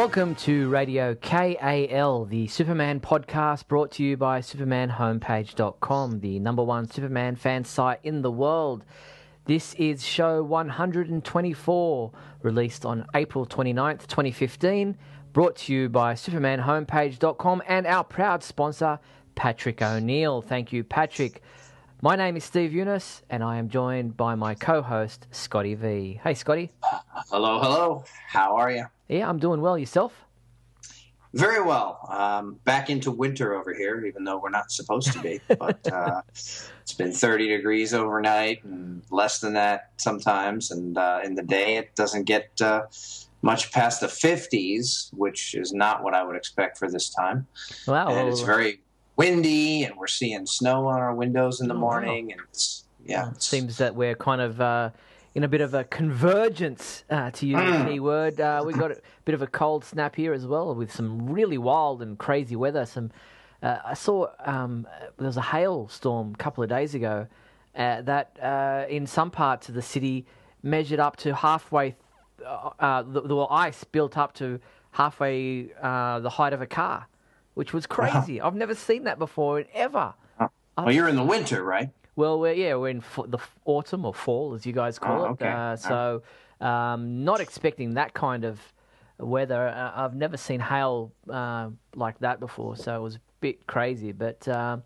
Welcome to Radio KAL, the Superman podcast brought to you by SupermanHomepage.com, the number one Superman fan site in the world. This is show 124, released on April 29th, 2015, brought to you by SupermanHomepage.com and our proud sponsor, Patrick O'Neill. Thank you, Patrick. My name is Steve Younis, and I am joined by my co host, Scotty V. Hey, Scotty. Hello, hello. How are you? Yeah, I'm doing well. Yourself? Very well. Um, back into winter over here, even though we're not supposed to be. But uh, it's been 30 degrees overnight and less than that sometimes. And uh, in the day, it doesn't get uh, much past the 50s, which is not what I would expect for this time. Wow. And it's very windy, and we're seeing snow on our windows in the Oh, morning. And it's, yeah. It seems that we're kind of uh, in a bit of a convergence, uh, to use the Mm. key word. Uh, we got a bit of a cold snap here as well, with some really wild and crazy weather. Some uh, I saw um, there was a hailstorm a couple of days ago uh, that uh, in some parts of the city measured up to halfway. Uh, uh, the, the ice built up to halfway uh, the height of a car, which was crazy. I've never seen that before ever. Well, you're in the winter, right? Well, we're, yeah, we're in f- the f- autumn or fall, as you guys call Oh, it. okay. Uh, so, um, not expecting that kind of weather. Uh, I've never seen hail uh, like that before, so it was a bit crazy. But um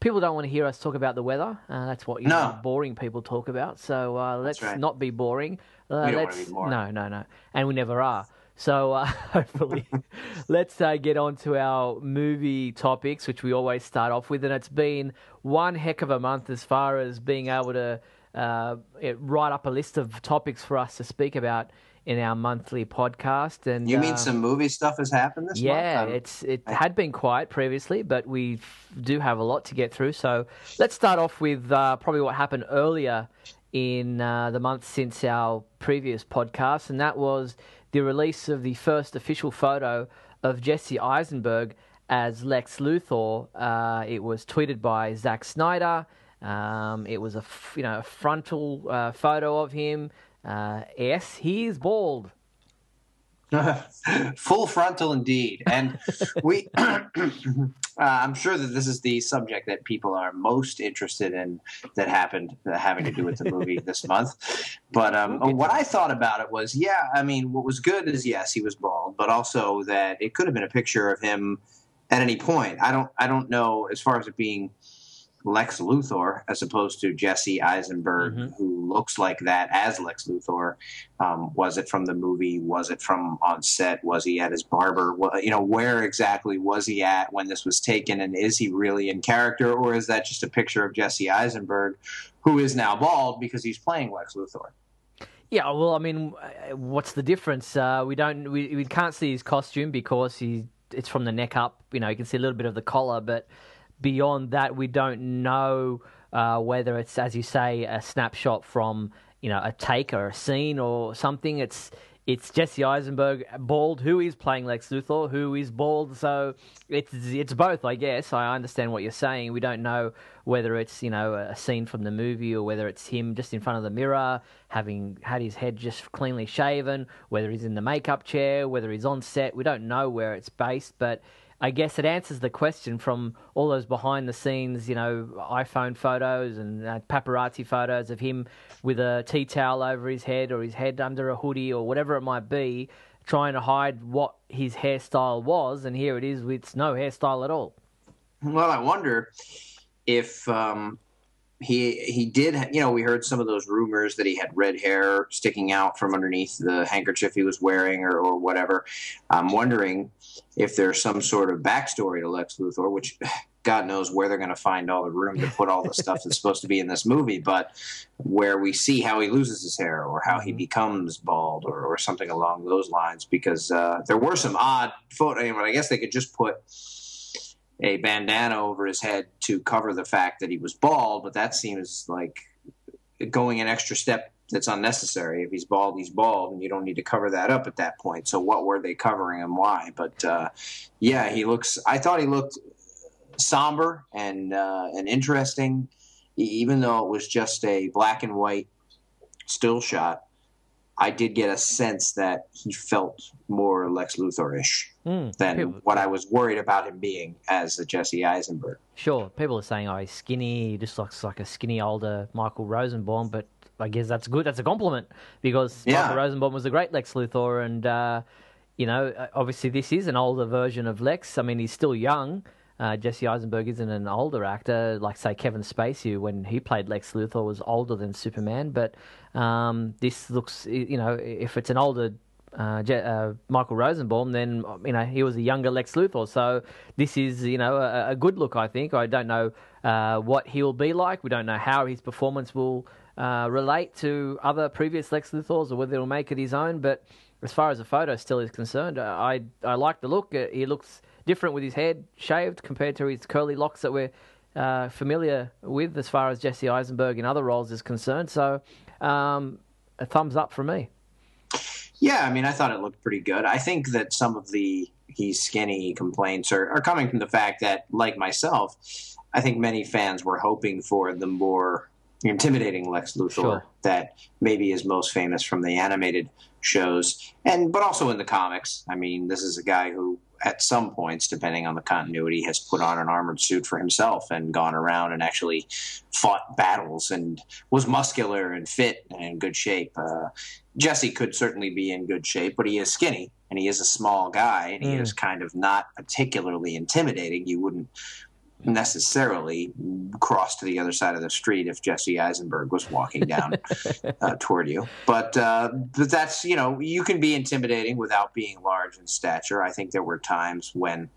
people don't want to hear us talk about the weather. Uh, that's what you No. know, boring people talk about. So uh, let's right. not be boring. Uh, We don't wanna let's, be boring. No, no, no, and we never are. So uh, hopefully, let's uh, get on to our movie topics, which we always start off with. And it's been one heck of a month as far as being able to uh, write up a list of topics for us to speak about in our monthly podcast. And You mean uh, some movie stuff has happened this yeah, month? I'm- it's it had been quiet previously, but we do have a lot to get through. So let's start off with uh, probably what happened earlier in uh, the month since our previous podcast, and that was the release of the first official photo of Jesse Eisenberg as Lex Luthor. Uh, it was tweeted by Zack Snyder. Um, it was a f- you know a frontal uh, photo of him. Uh, yes, he is bald. Full frontal indeed. And we, uh, I'm sure that this is the subject that people are most interested in that happened uh, having to do with the movie this month. But um, what I thought about it was, yeah, I mean, what was good is, yes, he was bald, but also that it could have been a picture of him at any point. I don't, I don't know as far as it being Lex Luthor as opposed to Jesse Eisenberg, Mhm. who looks like that as Lex Luthor. Um, was it from the movie? Was it from on set? Was he at his barber? Wha- You know, where exactly was he at when this was taken? And is he really in character, or is that just a picture of Jesse Eisenberg, who is now bald because he's playing Lex Luthor? Yeah, well, I mean, what's the difference? Uh, we don't, we, we can't see his costume because he, it's from the neck up. You know, you can see a little bit of the collar, but beyond that, we don't know uh, whether it's, as you say, a snapshot from you know a take or a scene or something. It's it's Jesse Eisenberg bald, who is playing Lex Luthor, who is bald. So it's it's both, I guess. I understand what you're saying. We don't know whether it's you know a scene from the movie or whether it's him just in front of the mirror, having had his head just cleanly shaven, whether he's in the makeup chair, whether he's on set. We don't know where it's based, but. I guess it answers the question from all those behind the scenes, you know, iPhone photos and uh, paparazzi photos of him with a tea towel over his head or his head under a hoodie or whatever it might be, trying to hide what his hairstyle was. And here it is with no hairstyle at all. Well, I wonder if um, he he did. You know, we heard some of those rumors that he had red hair sticking out from underneath the handkerchief he was wearing, or, or whatever. I'm wondering if there's some sort of backstory to Lex Luthor, which. God knows where they're going to find all the room to put all the stuff that's supposed to be in this movie, but where we see how he loses his hair or how he becomes bald or, or something along those lines, because uh, there were some odd photo. I, mean, I guess they could just put a bandana over his head to cover the fact that he was bald, but that seems like going an extra step that's unnecessary. If he's bald, he's bald, and you don't need to cover that up at that point. So, what were they covering and why? But uh, yeah, he looks. I thought he looked somber and uh, and interesting, even though it was just a black and white still shot. I did get a sense that he felt more Lex Luthor-ish Mm, than people- what I was worried about him being as a Jesse Eisenberg. Sure, people are saying, "Oh, he's skinny. He just looks like a skinny older Michael Rosenbaum." But I guess that's good. That's a compliment because Yeah. Michael Rosenbaum was a great Lex Luthor, and uh, you know, uh, obviously this is an older version of Lex. I mean, he's still young. Uh, Jesse Eisenberg isn't an older actor, like say Kevin Spacey, when he played Lex Luthor, was older than Superman. But um, this looks, you know, if it's an older uh, Je- uh, Michael Rosenbaum, then you know he was a younger Lex Luthor. So this is you know a, a good look. I think. I don't know uh, what he will be like. We don't know how his performance will uh, relate to other previous Lex Luthors or whether he'll make it his own. But as far as the photo still is concerned, I I like the look. He looks different with his head shaved compared to his curly locks that we're uh, familiar with as far as Jesse Eisenberg in other roles is concerned. So um, a thumbs up from me. Yeah, I mean, I thought it looked pretty good. I think that some of the he's skinny complaints are, are coming from the fact that, like myself, I think many fans were hoping for the more intimidating Lex Luthor Sure. that maybe is most famous from the animated shows, and but also in the comics. I mean, this is a guy who, at some points, depending on the continuity, has put on an armored suit for himself and gone around and actually fought battles and was muscular and fit and in good shape. Uh, Jesse could certainly be in good shape, but he is skinny and he is a small guy and he Mm. is kind of not particularly intimidating. You wouldn't necessarily cross to the other side of the street if Jesse Eisenberg was walking down uh, toward you. But, uh, but that's, you know, you can be intimidating without being large in stature. I think there were times when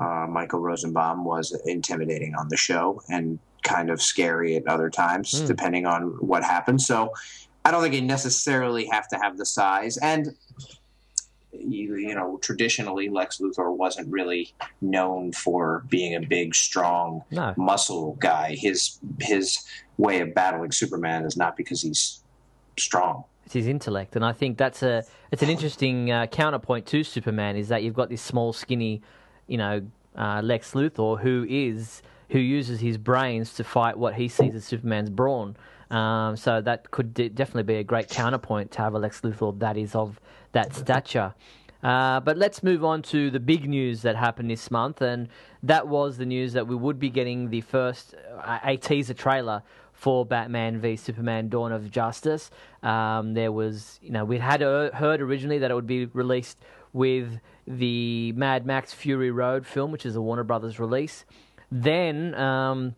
uh, Michael Rosenbaum was intimidating on the show and kind of scary at other times, Hmm. depending on what happened. So I don't think you necessarily have to have the size. And you, you know, traditionally Lex Luthor wasn't really known for being a big, strong, No. muscle guy. His his way of battling Superman is not because he's strong. It's his intellect, and I think that's a it's an interesting uh, counterpoint to Superman is that you've got this small, skinny, you know, uh, Lex Luthor who is who uses his brains to fight what he sees as Superman's brawn. Um, so that could de- definitely be a great counterpoint to have a Lex Luthor that is of that stature. Uh, but let's move on to the big news that happened this month, and that was the news that we would be getting the first uh, a teaser trailer for Batman v Superman: Dawn of Justice. Um, there was, you know, we had uh, heard originally that it would be released with the Mad Max Fury Road film, which is a Warner Brothers release. Then um,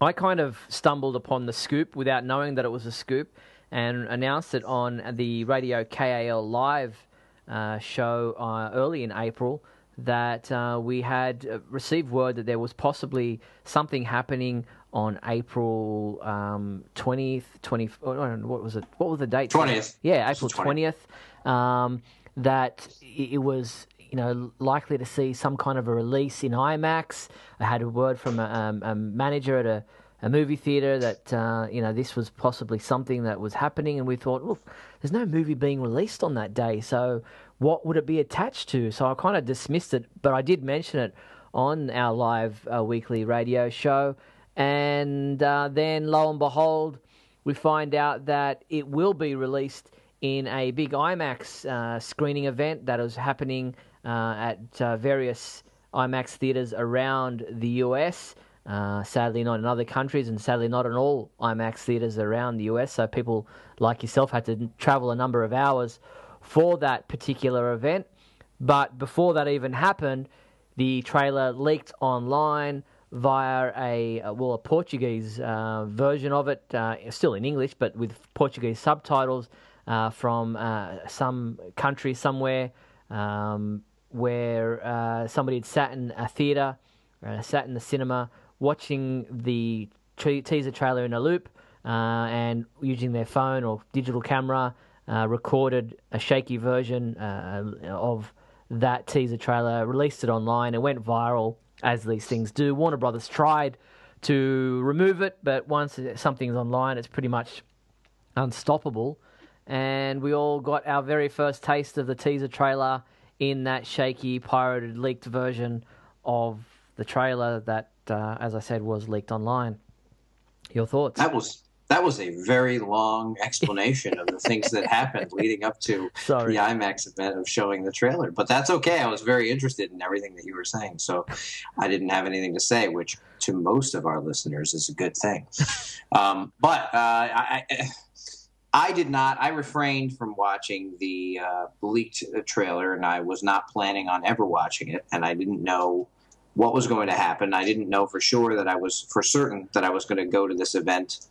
I kind of stumbled upon the scoop without knowing that it was a scoop, and announced it on the radio KAL live uh, show uh, early in April that uh, we had uh, received word that there was possibly something happening on April um, 20th, 20, oh, what was it? What was the date? 20th. Yeah, April 20th. 20th. Um, that it was, you know, likely to see some kind of a release in IMAX. I had a word from a, um, a manager at a, a movie theater that, uh, you know, this was possibly something that was happening, and we thought, look, there's no movie being released on that day, so what would it be attached to? So I kind of dismissed it, but I did mention it on our live uh, weekly radio show, and uh, then lo and behold, we find out that it will be released in a big IMAX uh, screening event that is happening uh, at uh, various IMAX theaters around the US. Uh, sadly, not in other countries, and sadly, not in all IMAX theaters around the US. So, people like yourself had to travel a number of hours for that particular event. But before that even happened, the trailer leaked online via a uh, well a Portuguese uh, version of it, uh, still in English, but with Portuguese subtitles uh, from uh, some country somewhere um, where somebody had sat in a theater, sat in the cinema, watching the tre- teaser trailer in a loop, uh, and using their phone or digital camera, uh, recorded a shaky version uh, of that teaser trailer, released it online, and went viral as these things do. Warner Brothers tried to remove it, but once something's online, it's pretty much unstoppable. And we all got our very first taste of the teaser trailer in that shaky, pirated, leaked version of the trailer that, uh, as I said, was leaked online. Your thoughts? That was that was a very long explanation of the things that happened leading up to Sorry. the IMAX event of showing the trailer. But that's okay. I was very interested in everything that you were saying, so I didn't have anything to say, which to most of our listeners is a good thing. Um, but uh, I, I, I did not. I refrained from watching the uh, leaked trailer, and I was not planning on ever watching it, and I didn't know what was going to happen. I didn't know for sure that I was for certain that I was going to go to this event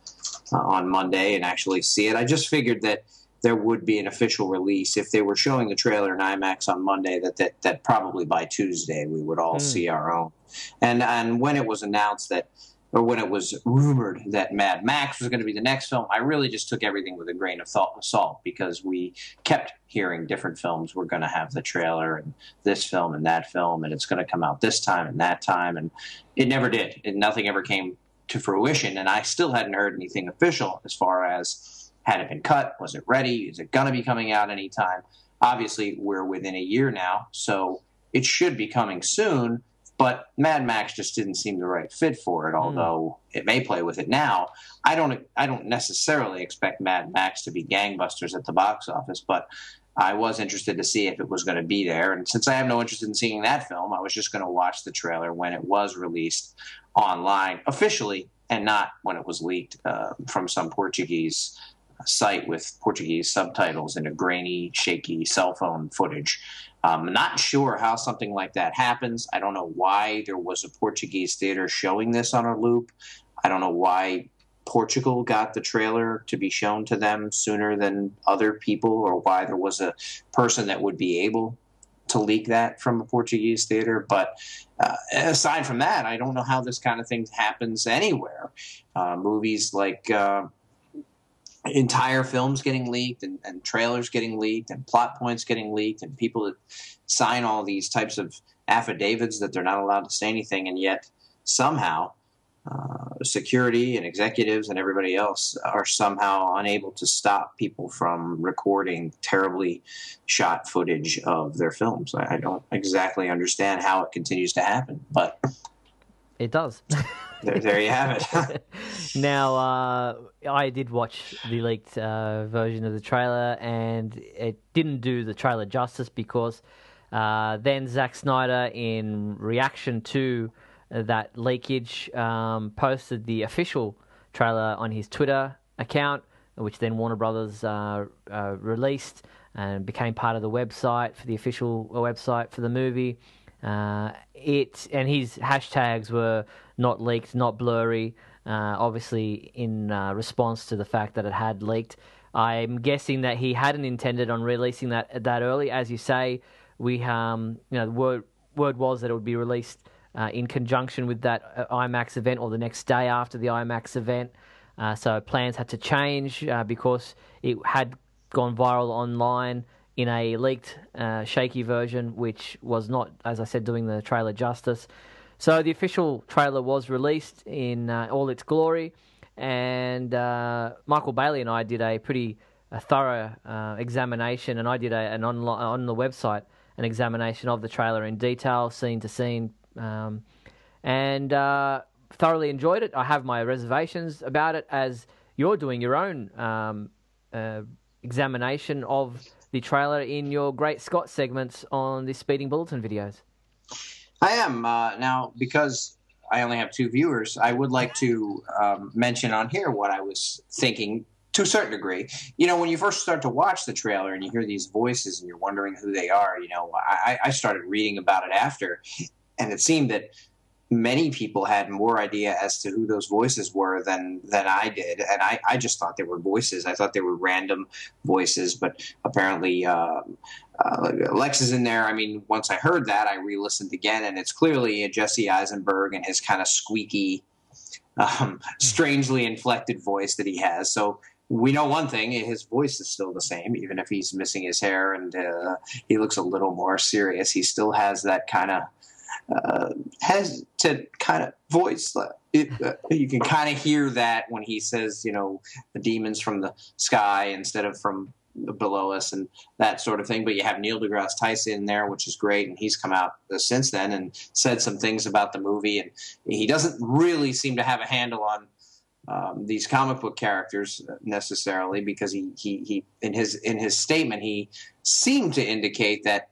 uh, on Monday and actually see it. I just figured that there would be an official release if they were showing the trailer in IMAX on Monday. That that, that probably by Tuesday we would all mm. see our own. And and when it was announced that or when it was rumored that Mad Max was going to be the next film, I really just took everything with a grain of salt because we kept hearing different films were going to have the trailer and this film and that film, and it's going to come out this time and that time, and it never did. And nothing ever came to fruition, and I still hadn't heard anything official as far as had it been cut, was it ready, is it going to be coming out anytime? Obviously, we're within a year now, so it should be coming soon but Mad Max just didn't seem the right fit for it. Hmm. Although mm. it may play with it now, I don't. I don't necessarily expect Mad Max to be gangbusters at the box office, but I was interested to see if it was going to be there. And since I have no interest in seeing that film, I was just going to watch the trailer when it was released online officially, and not when it was leaked uh, from some Portuguese site with Portuguese subtitles and a grainy, shaky cell phone footage. I'm um, not sure how something like that happens. I don't know why there was a Portuguese theater showing this on a loop. I don't know why Portugal got the trailer to be shown to them sooner than other people, or why there was a person that would be able to leak that from a Portuguese theater. But uh, aside from that, I don't know how this kind of thing happens anywhere. Uh, movies like. Uh, entire films getting leaked and, and, trailers getting leaked and plot points getting leaked and people that sign all these types of affidavits that they're not allowed to say anything and yet somehow uh, security and executives and everybody else are somehow unable to stop people from recording terribly shot footage of their films. I, I don't exactly understand how it continues to happen, but it does. there, there you have it. now, uh, I did watch the leaked uh, version of the trailer, and it didn't do the trailer justice because uh, then Zack Snyder, in reaction to that leakage, um, posted the official trailer on his Twitter account, which then Warner Brothers uh, uh, released and became part of the website for the official website for the movie. Uh, it and his hashtags were not leaked, not blurry. Uh, obviously, in uh, response to the fact that it had leaked, I'm guessing that he hadn't intended on releasing that that early. As you say, we um, you know the word word was that it would be released uh, in conjunction with that uh, IMAX event or the next day after the IMAX event. Uh, so plans had to change because it had gone viral online in a leaked, uh, shaky version, which was not, as I said, doing the trailer justice. So the official trailer was released in uh, all its glory, and uh, Michael Bailey and I did a pretty a thorough uh, examination, and I did a, an online on the website an examination of the trailer in detail, scene to scene, um, and uh, thoroughly enjoyed it. I have my reservations about it, as you're doing your own um, uh, examination of the trailer in your Great Scott segments on the Speeding Bulletin videos. I am. Uh, now, because I only have two viewers, I would like to um, mention on here what I was thinking to a certain degree. You know, when you first start to watch the trailer and you hear these voices and you're wondering who they are, you know, I, I started reading about it after, and it seemed that many people had more idea as to who those voices were than than I did, and I, I just thought they were voices. I thought they were random voices, but apparently uh, uh, Lex is in there. I mean, once I heard that, I re-listened again, and it's clearly Jesse Eisenberg and his kind of squeaky, um, strangely inflected voice that he has. So we know one thing: his voice is still the same, even if he's missing his hair and uh, he looks a little more serious. He still has that kind of uh, to kind of voice. It, uh, you can kind of hear that when he says, you know, the demons from the sky instead of from below us and that sort of thing. But you have Neil deGrasse Tyson in there, which is great, and he's come out since then and said some things about the movie. And he doesn't really seem to have a handle on um, these comic book characters necessarily because he, he he in his in his statement he seemed to indicate that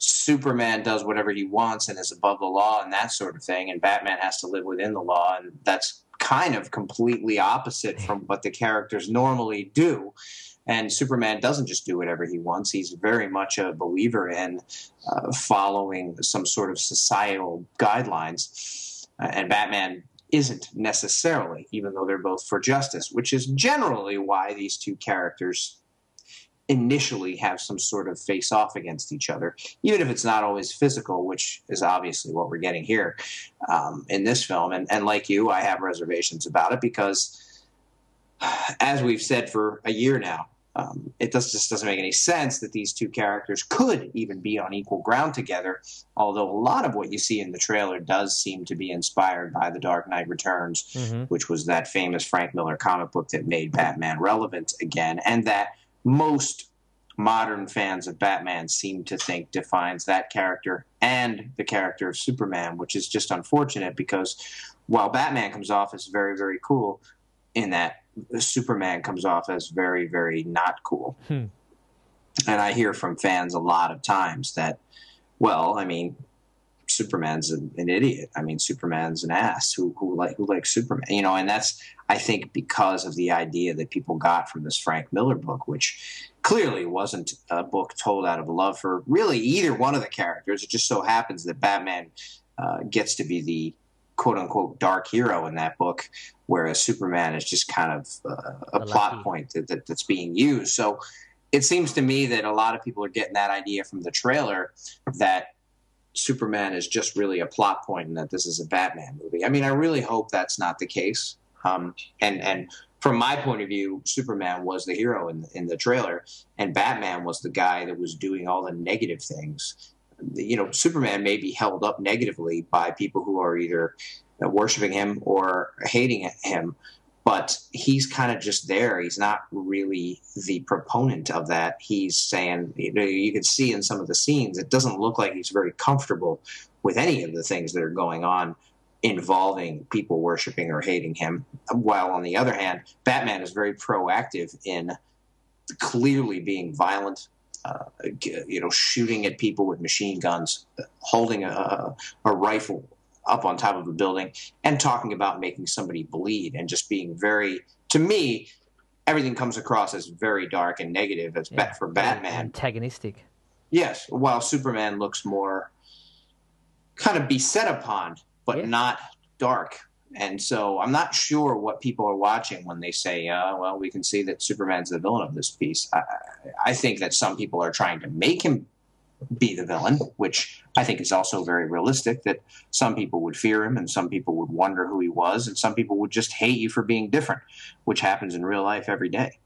Superman does whatever he wants and is above the law and that sort of thing, and Batman has to live within the law, and that's kind of completely opposite from what the characters normally do. And Superman doesn't just do whatever he wants. He's very much a believer in uh, following some sort of societal guidelines. Uh, and Batman isn't necessarily, even though they're both for justice, which is generally why these two characters initially have some sort of face off against each other, even if it's not always physical, which is obviously what we're getting here um, in this film. And, and like you, I have reservations about it because, as we've said for a year now, um, it does, just doesn't make any sense that these two characters could even be on equal ground together. Although a lot of what you see in the trailer does seem to be inspired by The Dark Knight Returns, mm-hmm. which was that famous Frank Miller comic book that made Batman relevant again, and that most modern fans of Batman seem to think defines that character and the character of Superman, which is just unfortunate because while Batman comes off as very, very cool, in that Superman comes off as very, very not cool. Hmm. And I hear from fans a lot of times that, well, I mean, Superman's an, an, idiot. I mean, Superman's an ass who who like who likes Superman, you know. And that's I think because of the idea that people got from this Frank Miller book, which clearly wasn't a book told out of love for really either one of the characters. It just so happens that Batman uh, gets to be the quote unquote dark hero in that book, whereas Superman is just kind of uh, a plot point that, that, that's being used. So it seems to me that a lot of people are getting that idea from the trailer that Superman is just really a plot point and that this is a Batman movie. I mean, I really hope that's not the case. Um, and and from my point of view, Superman was the hero in in the trailer, and Batman was the guy that was doing all the negative things. You know, Superman may be held up negatively by people who are either worshiping him or hating him, but he's kind of just there. He's not really the proponent of that. He's saying, you know, you can see in some of the scenes, it doesn't look like he's very comfortable with any of the things that are going on involving people worshiping or hating him. While on the other hand, Batman is very proactive in clearly being violent, uh, you know, shooting at people with machine guns, holding a, a rifle up on top of a building and talking about making somebody bleed and just being very to me everything comes across as very dark and negative as yeah, for batman antagonistic yes while superman looks more kind of beset upon but yeah. not dark and so I'm not sure what people are watching when they say, uh, well, we can see that Superman's the villain of this piece. I, I, think that some people are trying to make him be the villain, which I think is also very realistic that some people would fear him and some people would wonder who he was and some people would just hate you for being different, which happens in real life every day.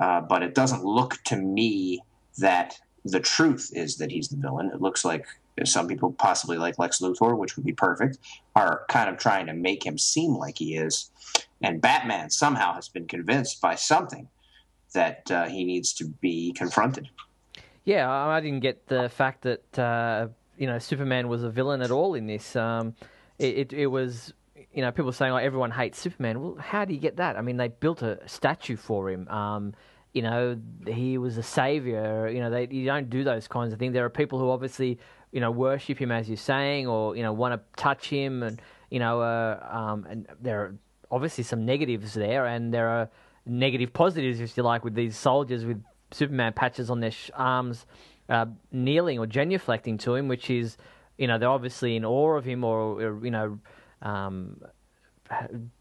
Uh, but it doesn't look to me that the truth is that he's the villain. It looks like some people, possibly like Lex Luthor, which would be perfect, are kind of trying to make him seem like he is. And Batman somehow has been convinced by something that uh, he needs to be confronted. Yeah, I didn't get the fact that uh, you know Superman was a villain at all in this. Um, it, it, it was you know people saying like everyone hates Superman. Well, how do you get that? I mean, they built a statue for him. Um, you know, he was a savior. You know, they you don't do those kinds of things. There are people who obviously you know worship him as you're saying, or you know want to touch him, and you know, uh, um, and there are obviously some negatives there, and there are negative positives, if you like, with these soldiers with Superman patches on their sh- arms, uh, kneeling or genuflecting to him, which is, you know, they're obviously in awe of him or, or you know, um,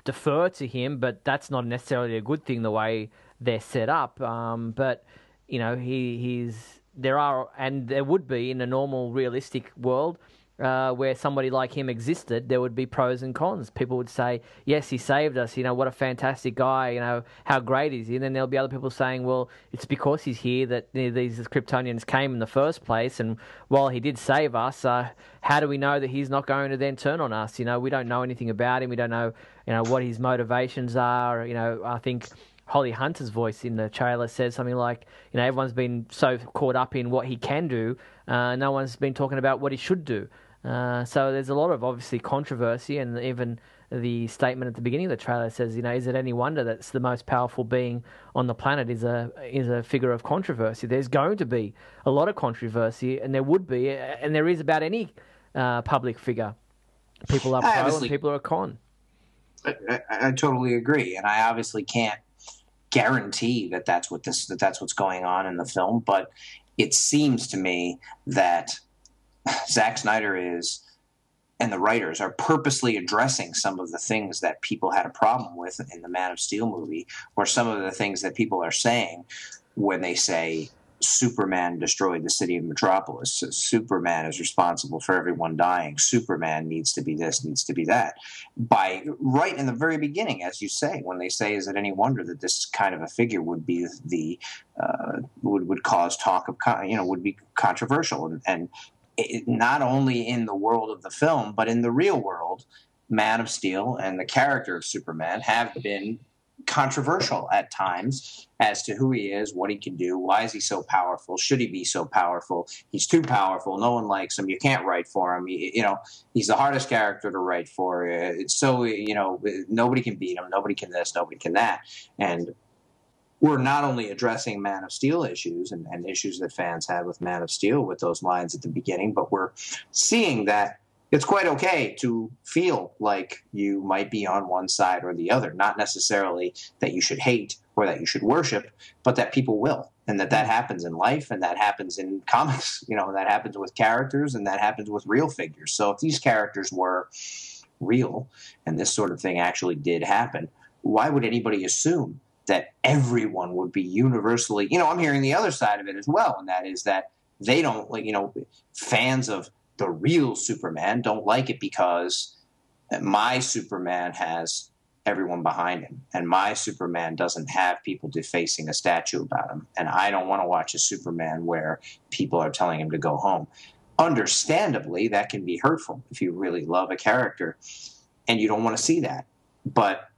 defer to him, but that's not necessarily a good thing the way they're set up. Um, but you know, he he's there are and there would be in a normal realistic world uh, where somebody like him existed, there would be pros and cons. People would say, "Yes, he saved us. You know, what a fantastic guy. You know, how great is he?" And then there'll be other people saying, "Well, it's because he's here that you know, these Kryptonians came in the first place. And while he did save us, uh, how do we know that he's not going to then turn on us? You know, we don't know anything about him. We don't know, you know, what his motivations are. You know, I think." Holly Hunter's voice in the trailer says something like, you know, everyone's been so caught up in what he can do, uh, no one's been talking about what he should do. Uh, so there's a lot of obviously controversy, and even the statement at the beginning of the trailer says, you know, is it any wonder that's the most powerful being on the planet is a is a figure of controversy? There's going to be a lot of controversy, and there would be, and there is about any uh, public figure. People are pro and people are con. I, I, I totally agree, and I obviously can't guarantee that that's what this that that's what's going on in the film, but it seems to me that Zack Snyder is and the writers are purposely addressing some of the things that people had a problem with in the Man of Steel movie, or some of the things that people are saying when they say Superman destroyed the city of Metropolis. Superman is responsible for everyone dying. Superman needs to be this, needs to be that. By right in the very beginning, as you say, when they say, "Is it any wonder that this kind of a figure would be the uh, would would cause talk of you know would be controversial?" And, and it, not only in the world of the film, but in the real world, Man of Steel and the character of Superman have been controversial at times as to who he is, what he can do, why is he so powerful, should he be so powerful? He's too powerful. No one likes him. You can't write for him. He, you know, he's the hardest character to write for. Uh, it's so you know nobody can beat him. Nobody can this. Nobody can that. And we're not only addressing Man of Steel issues and, and issues that fans had with Man of Steel with those lines at the beginning, but we're seeing that it's quite okay to feel like you might be on one side or the other. Not necessarily that you should hate or that you should worship, but that people will, and that that happens in life, and that happens in comics. You know, that happens with characters, and that happens with real figures. So if these characters were real, and this sort of thing actually did happen, why would anybody assume that everyone would be universally, you know, I'm hearing the other side of it as well, and that is that they don't like, you know, fans of the real Superman don't like it because my Superman has everyone behind him, and my Superman doesn't have people defacing a statue about him, and I don't want to watch a Superman where people are telling him to go home. Understandably, that can be hurtful if you really love a character, and you don't want to see that. But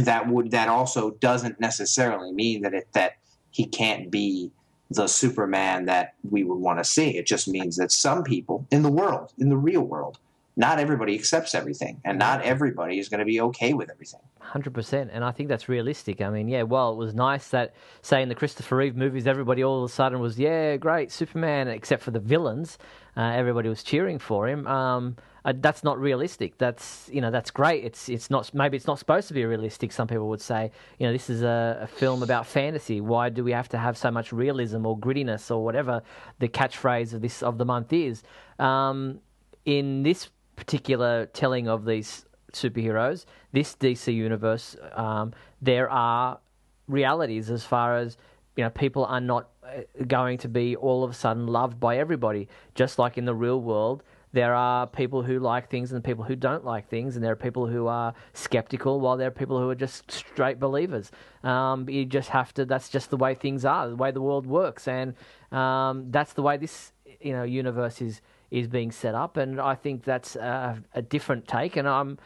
that would that also doesn't necessarily mean that it that he can't be the Superman that we would want to see. It just means that some people in the world, in the real world, not everybody accepts everything, and not everybody is going to be okay with everything. Hundred percent, and I think that's realistic. I mean, yeah, well, it was nice that, say, in the Christopher Reeve movies, everybody all of a sudden was, yeah, great, Superman, except for the villains. Uh, everybody was cheering for him. Um, uh, that's not realistic. That's you know that's great. It's it's not maybe it's not supposed to be realistic. Some people would say you know this is a, a, film about fantasy. Why do we have to have so much realism or grittiness or whatever the catchphrase of this of the month is? Um, in this particular telling of these superheroes, this DC universe, um, there are realities as far as you know people are not uh, going to be all of a sudden loved by everybody, just like in the real world there are people who like things and people who don't like things, and there are people who are skeptical, while there are people who are just straight believers. Um, you just have to. That's just the way things are, the way the world works, and um, that's the way this you know universe is is being set up. And I think that's a, a different take, and I'm.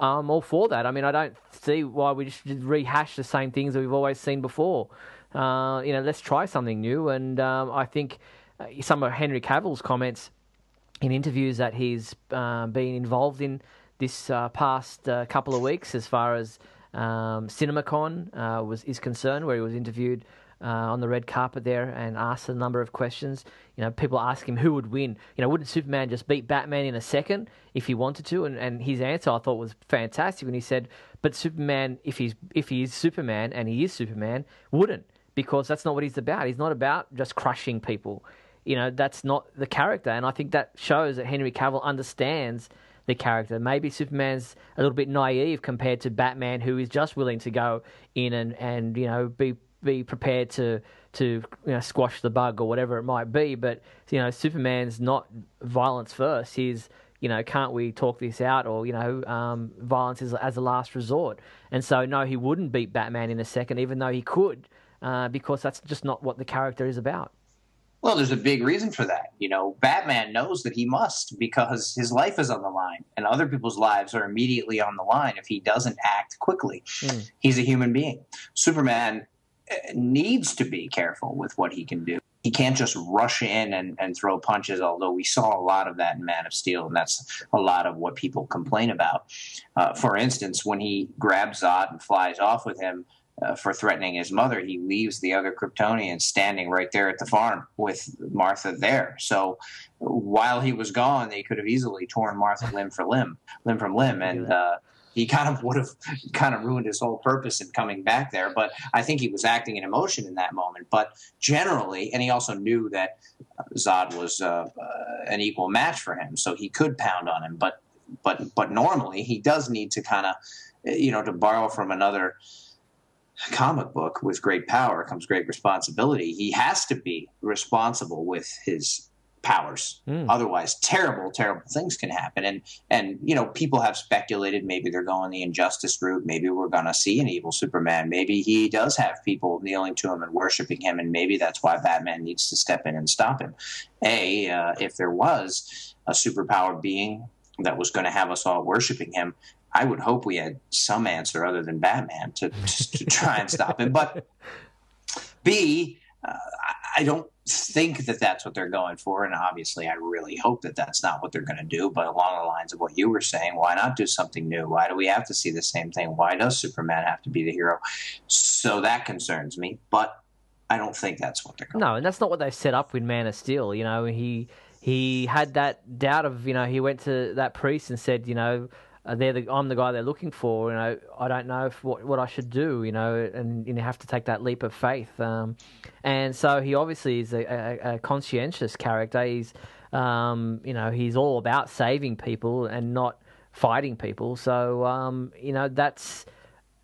I'm all for that. I mean, I don't see why we just rehash the same things that we've always seen before. Uh, you know, let's try something new. And um, I think uh, some of Henry Cavill's comments in interviews that he's uh, been involved in this uh, past uh, couple of weeks, as far as um, CinemaCon uh, was is concerned, where he was interviewed uh, on the red carpet there and asked a number of questions. You know, people ask him who would win. You know, wouldn't Superman just beat Batman in a second if he wanted to? And, and his answer I thought was fantastic when he said, "But Superman, if he's if he is Superman and he is Superman, wouldn't." Because that's not what he's about. He's not about just crushing people you know, that's not the character. And I think that shows that Henry Cavill understands the character. Maybe Superman's a little bit naive compared to Batman, who is just willing to go in and, and you know, be be prepared to to you know squash the bug or whatever it might be. But you know, Superman's not violence first. He's you know, can't we talk this out? Or you know, um, violence is as a last resort. And so, no, he wouldn't beat Batman in a second, even though he could, uh, because that's just not what the character is about. Well, there's a big reason for that. You know, Batman knows that he must because his life is on the line and other people's lives are immediately on the line if he doesn't act quickly. Mm. He's a human being. Superman eh, needs to be careful with what he can do. he can't just rush in and, and throw punches, although we saw a lot of that in Man of Steel, and that's a lot of what people complain about. Uh, for instance, when he grabs Zod and flies off with him uh, for threatening his mother, he leaves the other Kryptonians standing right there at the farm with Martha there. So while he was gone, they could have easily torn Martha limb for limb, limb from limb, and uh, he kind of would have kind of ruined his whole purpose in coming back there. But I think he was acting in emotion in that moment. But generally, and he also knew that Zod was uh, uh, an equal match for him, so he could pound on him. But but but normally, he does need to kind of you know to borrow from another comic book with great power comes great responsibility he has to be responsible with his powers. Mm. Otherwise, terrible, terrible things can happen. And and you know, people have speculated maybe they're going the injustice route. Maybe we're going to see an evil Superman. Maybe he does have people kneeling to him and worshiping him, and maybe that's why Batman needs to step in and stop him. A, uh, if there was a superpowered being that was going to have us all worshiping him. I would hope we had some answer other than Batman to, to, try and stop him. But B, uh, I don't think that that's what they're going for. And obviously, I really hope that that's not what they're going to do. But along the lines of what you were saying, why not do something new? Why do we have to see the same thing? Why does Superman have to be the hero? So that concerns me. But I don't think that's what they're going. No, and that's not what they set up with Man of Steel. You know, he he had that doubt of you know he went to that priest and said you know uh, they're the, I'm the guy they're looking for. You know, I don't know if, what what I should do. You know, and you know, have to take that leap of faith. Um, and so he obviously is a, a, a conscientious character. He's, um, you know, he's all about saving people and not fighting people. So, um, you know, that's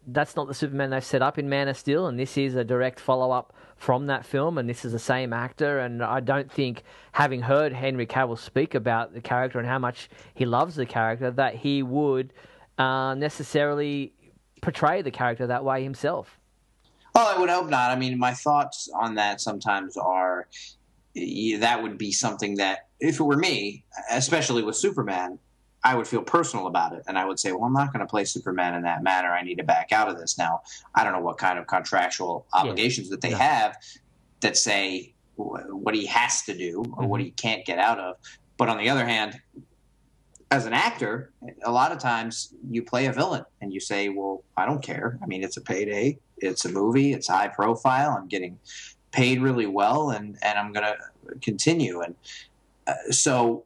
that's not the Superman they've set up in Man of Steel, and this is a direct follow up from that film, and this is the same actor. And I don't think, having heard Henry Cavill speak about the character and how much he loves the character, that he would uh, necessarily portray the character that way himself. Well, I would hope not. I mean, my thoughts on that sometimes are that would be something that, if it were me, especially with Superman, I would feel personal about it, and I would say, "Well, I'm not going to play Superman in that manner. I need to back out of this now." I don't know what kind of contractual obligations yeah. that they yeah. have that say what he has to do or mm-hmm. what he can't get out of. But on the other hand, as an actor, a lot of times you play a villain and you say, "Well, I don't care. I mean, it's a payday. It's a movie. It's high profile. I'm getting paid really well, and and I'm going to continue." And uh, so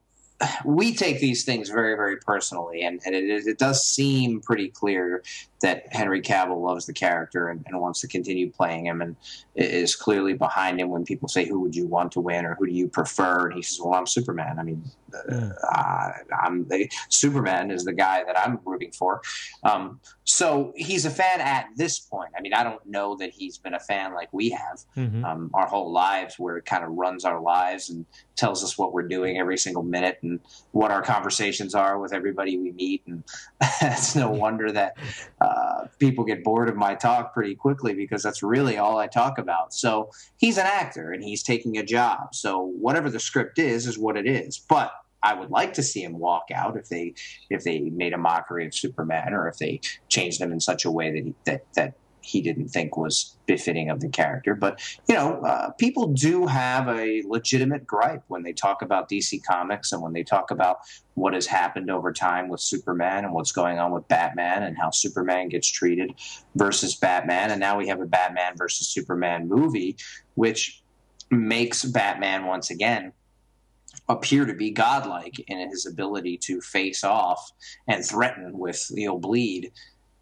we take these things very, very personally, and, and it, it, does seem pretty clear that Henry Cavill loves the character and, and, wants to continue playing him, and is clearly behind him when people say, "Who would you want to win?" or "Who do you prefer?" and he says, "Well, I'm Superman." I mean, uh, I'm Superman is the guy that I'm rooting for. Um, so he's a fan at this point. I mean, I don't know that he's been a fan like we have mm-hmm. um, our whole lives, where it kind of runs our lives and tells us what we're doing every single minute and what our conversations are with everybody we meet. And it's no wonder that uh, people get bored of my talk pretty quickly because that's really all I talk about. So he's an actor and he's taking a job. So whatever the script is, is what it is. But I would like to see him walk out if they if they made a mockery of Superman or if they changed him in such a way that he, that that he didn't think was befitting of the character. But you know, uh, people do have a legitimate gripe when they talk about DC Comics and when they talk about what has happened over time with Superman and what's going on with Batman and how Superman gets treated versus Batman. And now we have a Batman versus Superman movie, which makes Batman once again appear to be godlike in his ability to face off and threaten with you'll bleed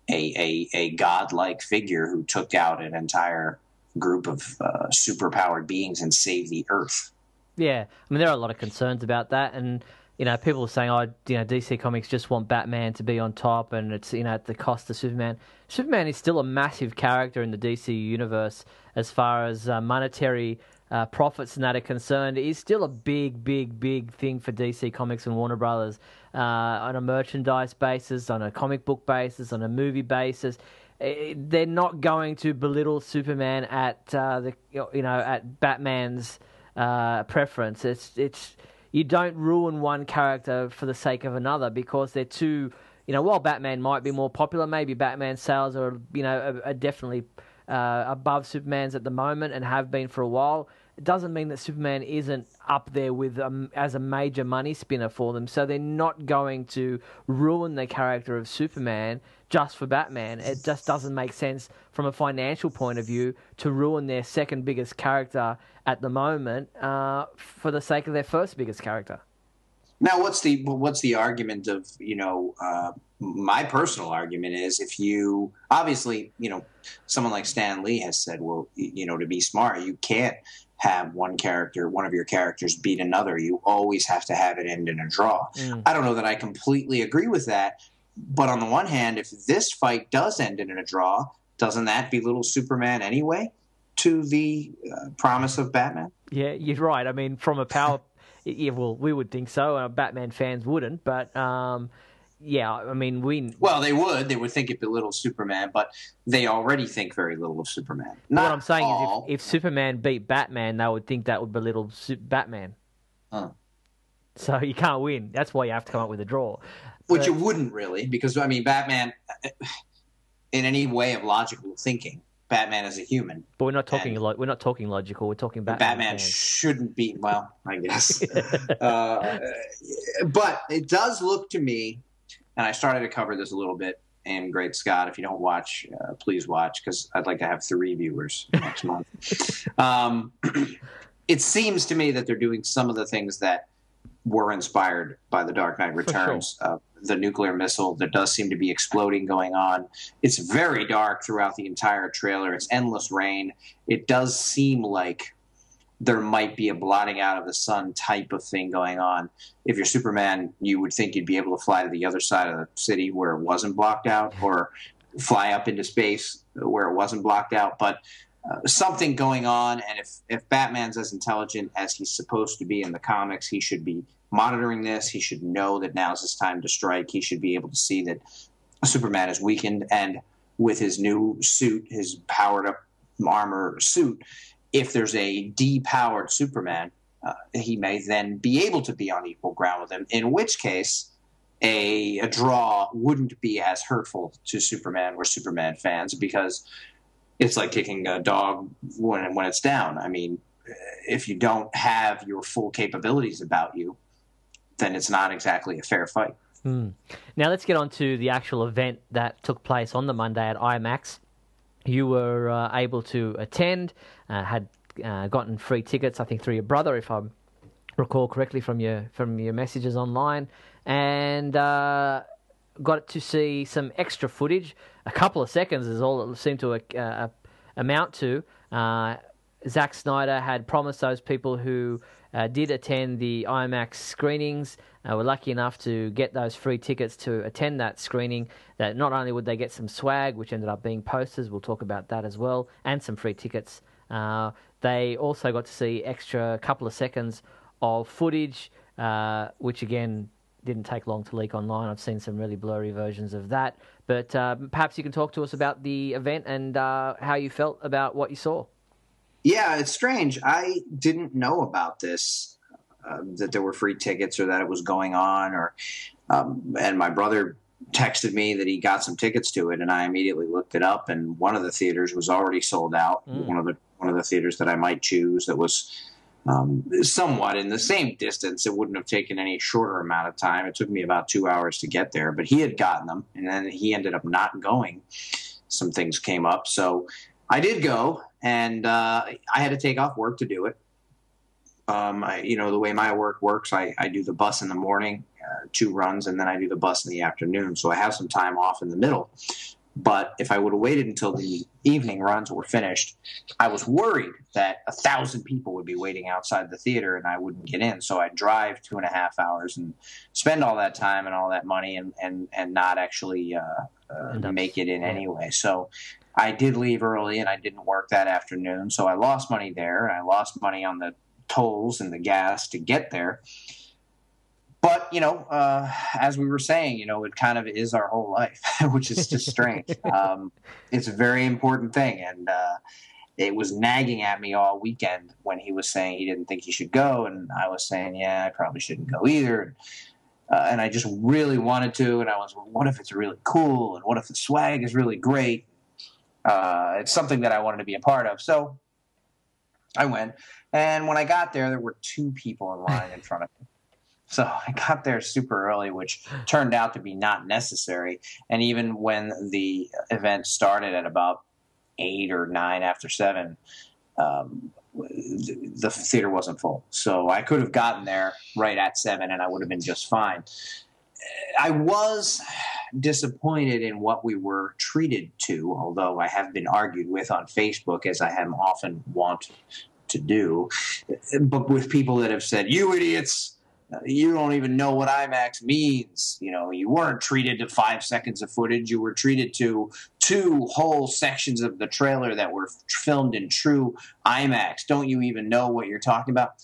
a, a, a godlike figure who took out an entire group of uh, superpowered beings and saved the earth. Yeah, I mean there are a lot of concerns about that, and you know people are saying, oh, you know DC Comics just want Batman to be on top, and it's you know at the cost of Superman. Superman is still a massive character in the DC universe as far as uh, monetary uh, profits and that are concerned is still a big, big, big thing for DC Comics and Warner Brothers uh, on a merchandise basis, on a comic book basis, on a movie basis. they're not going to belittle Superman at uh, the you know at Batman's uh, preference. It's it's you don't ruin one character for the sake of another because they're too. You know, while Batman might be more popular, maybe Batman sales are you know are, are definitely uh, above Superman's at the moment and have been for a while. It doesn't mean that Superman isn't up there with um, as a major money spinner for them. So they're not going to ruin the character of Superman just for Batman. It just doesn't make sense from a financial point of view to ruin their second biggest character at the moment uh, for the sake of their first biggest character. Now, what's the what's the argument of you know? Uh, my personal argument is if you obviously you know someone like Stan Lee has said, well, you know, to be smart, you can't have one character, one of your characters beat another. You always have to have it end in a draw. Mm. I don't know that I completely agree with that, but on the one hand, if this fight does end in a draw, doesn't that belittle Superman anyway to the uh, promise of Batman? Yeah, you're right. I mean, from a power yeah, well, we would think so. Uh, Batman fans wouldn't, but um, yeah, I mean, we. Well, they would. They would think it belittles Superman, but they already think very little of Superman. Not what I'm saying all. is, if, if, Superman beat Batman, they would think that would belittle Batman. Huh. So you can't win. That's why you have to come up with a draw. Which you wouldn't really, because I mean, Batman, in any way of logical thinking, Batman is a human. But we're not talking lo- we're not talking logical. We're talking Batman. Batman shouldn't be well, I guess. uh, but it does look to me, and I started to cover this a little bit in Great Scott. If you don't watch, uh, please watch because I'd like to have three viewers next month. Um, it seems to me that they're doing some of the things that were inspired by The Dark Knight Returns. Sure. Uh, the nuclear missile. There does seem to be exploding going on. It's very dark throughout the entire trailer. It's endless rain. It does seem like there might be a blotting out of the sun type of thing going on. If you're Superman, you would think you'd be able to fly to the other side of the city where it wasn't blocked out, or fly up into space where it wasn't blocked out. But uh, something going on, and if if Batman's as intelligent as he's supposed to be in the comics, he should be monitoring this. He should know that now's his time to strike. He should be able to see that Superman is weakened, and with his new suit, his powered up armor suit, if there's a depowered Superman, uh, he may then be able to be on equal ground with him. In which case, a, a draw wouldn't be as hurtful to Superman or Superman fans because it's like kicking a dog when when it's down. I mean, if you don't have your full capabilities about you, then it's not exactly a fair fight. Mm. Now let's get on to the actual event that took place on the Monday at IMAX. You were uh, able to attend, uh, had uh, gotten free tickets, I think, through your brother, if I recall correctly from your from your messages online, and uh, got to see some extra footage. A couple of seconds is all it seemed to uh, amount to. Uh, Zack Snyder had promised those people who uh, did attend the IMAX screenings. Uh, were lucky enough to get those free tickets to attend that screening. That not only would they get some swag, which ended up being posters, we'll talk about that as well, and some free tickets. Uh, they also got to see extra couple of seconds of footage, uh, which again didn't take long to leak online. I've seen some really blurry versions of that. But uh, perhaps you can talk to us about the event and uh, how you felt about what you saw. Yeah, it's strange. I didn't know about this uh, that there were free tickets or that it was going on, or um, and my brother texted me that he got some tickets to it, and I immediately looked it up, and one of the theaters was already sold out. Mm. One of the one of the theaters that I might choose that was um, somewhat in the same distance. It wouldn't have taken any shorter amount of time. It took me about two hours to get there, but he had gotten them, and then he ended up not going. Some things came up, so I did go, and uh, I had to take off work to do it. Um, I, you know, the way my work works, I, I do the bus in the morning, uh, two runs, and then I do the bus in the afternoon. So I have some time off in the middle. But if I would have waited until the evening runs were finished, I was worried that a thousand people would be waiting outside the theater and I wouldn't get in. So I'd drive two and a half hours and spend all that time and all that money and, and, and not actually uh, uh, make it in anyway. So I did leave early and I didn't work that afternoon, so I lost money there. I lost money on the tolls and the gas to get there. But you know, uh, as we were saying, you know, it kind of is our whole life, which is just strange. um, it's a very important thing, and uh, it was nagging at me all weekend when he was saying he didn't think he should go, and I was saying, yeah, I probably shouldn't go either. Uh, and I just really wanted to, and I was, well, what if it's really cool, and what if the swag is really great? Uh, it's something that I wanted to be a part of. So I went, and when I got there, there were two people in line in front of me. So I got there super early, which turned out to be not necessary. And even when the event started at about eight or nine after seven, um, the theater wasn't full. So I could have gotten there right at seven and I would have been just fine. I was disappointed in what we were treated to, although I have been argued with on Facebook, as I am often want to do, but with people that have said, You idiots, you don't even know what IMAX means. You know, you weren't treated to five seconds of footage. You were treated to two whole sections of the trailer that were filmed in true IMAX. Don't you even know what you're talking about?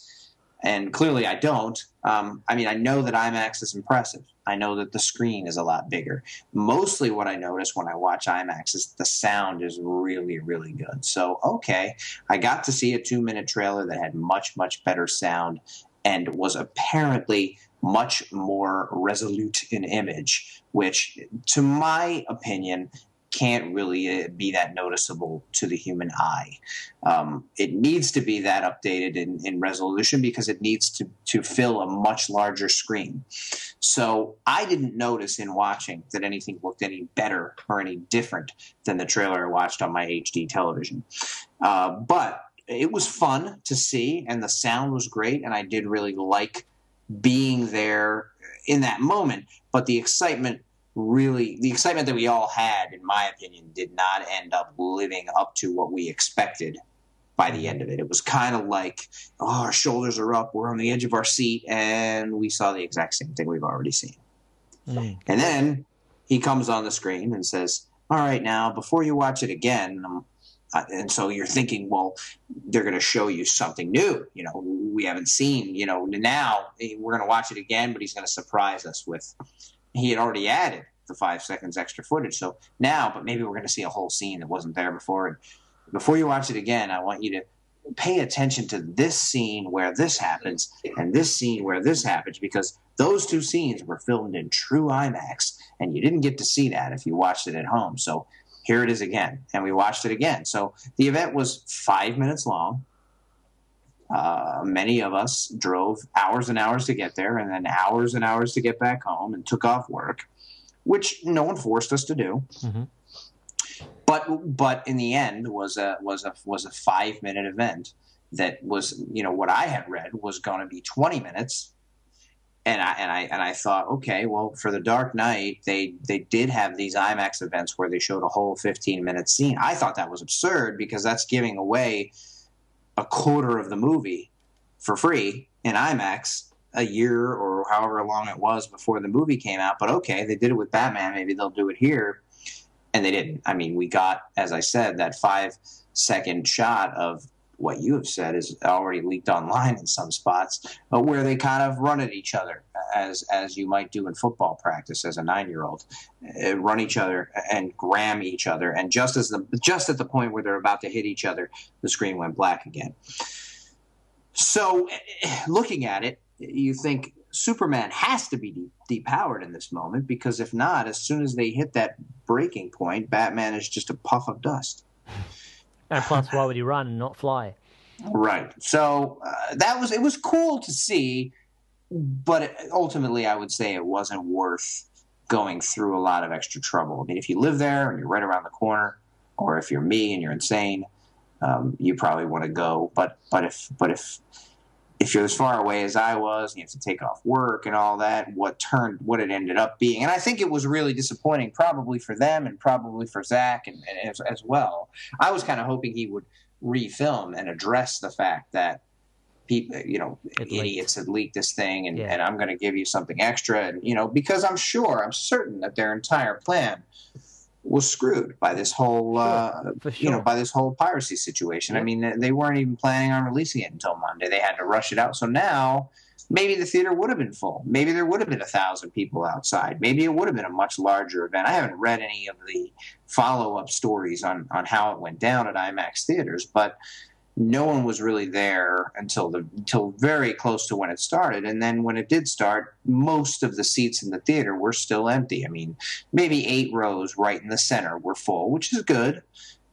And clearly, I don't. Um, I mean, I know that IMAX is impressive. I know that the screen is a lot bigger. Mostly, what I notice when I watch IMAX is the sound is really, really good. So, okay, I got to see a two minute trailer that had much, much better sound and was apparently much more resolute in image, which, to my opinion, can't really uh, be that noticeable to the human eye. Um, it needs to be that updated in, in, resolution because it needs to, to fill a much larger screen. So I didn't notice in watching that anything looked any better or any different than the trailer I watched on my HD television. Uh, but it was fun to see, and the sound was great, and I did really like being there in that moment. But the excitement really, the excitement that we all had, in my opinion, did not end up living up to what we expected by the end of it. It was kind of like, oh, our shoulders are up, we're on the edge of our seat, and we saw the exact same thing we've already seen. Mm. And then he comes on the screen and says, all right, now, before you watch it again, um, uh, and so you're thinking, well, they're going to show you something new. You know, we haven't seen. You know, now eh, we're going to watch it again, but he's going to surprise us with. He had already added the five seconds extra footage, so now, but maybe we're going to see a whole scene that wasn't there before. And before you watch it again, I want you to pay attention to this scene where this happens and this scene where this happens because those two scenes were filmed in true IMAX, and you didn't get to see that if you watched it at home. So here it is again. And we watched it again. So the event was five minutes long. Uh, many of us drove hours and hours to get there and then hours and hours to get back home and took off work, which no one forced us to do. Mm-hmm. But but in the end was a was a was a five minute event that was you know what I had read was going to be twenty minutes and I and I and I thought, okay, well, for the Dark Knight, they they did have these IMAX events where they showed a whole 15 minute scene. I thought that was absurd because that's giving away a quarter of the movie for free in IMAX a year or however long it was before the movie came out. But okay, they did it with Batman. Maybe they'll do it here, and they didn't. I mean, we got, as I said, that five second shot of what you have said is already leaked online in some spots, but where they kind of run at each other as as you might do in football practice as a nine year old, uh, run each other and gram each other, and just as the just at the point where they're about to hit each other, the screen went black again. So, looking at it, you think Superman has to be depowered in this moment because if not, as soon as they hit that breaking point, Batman is just a puff of dust. And plus, why would he run and not fly? Right. So uh, that was it was cool to see, but it, ultimately, I would say it wasn't worth going through a lot of extra trouble. I mean, if you live there and you're right around the corner, or if you're me and you're insane, um, you probably want to go. But but if but if if you're as far away as I was, and you have to take off work and all that, what turned what it ended up being, and I think it was really disappointing, probably for them and probably for Zack and, and as, as, well. I was kind of hoping he would refilm and address the fact that people, you know, it idiots leaked. had leaked this thing, and, yeah. and I'm going to give you something extra, and you know, because I'm sure, I'm certain that their entire plan was screwed by this whole, uh, sure. you know, by this whole piracy situation. I mean, they weren't even planning on releasing it until Monday. They had to rush it out. So now, maybe the theater would have been full. Maybe there would have been a thousand people outside. Maybe it would have been a much larger event. I haven't read any of the follow-up stories on on how it went down at IMAX theaters, but no one was really there until the until very close to when it started and then when it did start most of the seats in the theater were still empty i mean maybe eight rows right in the center were full which is good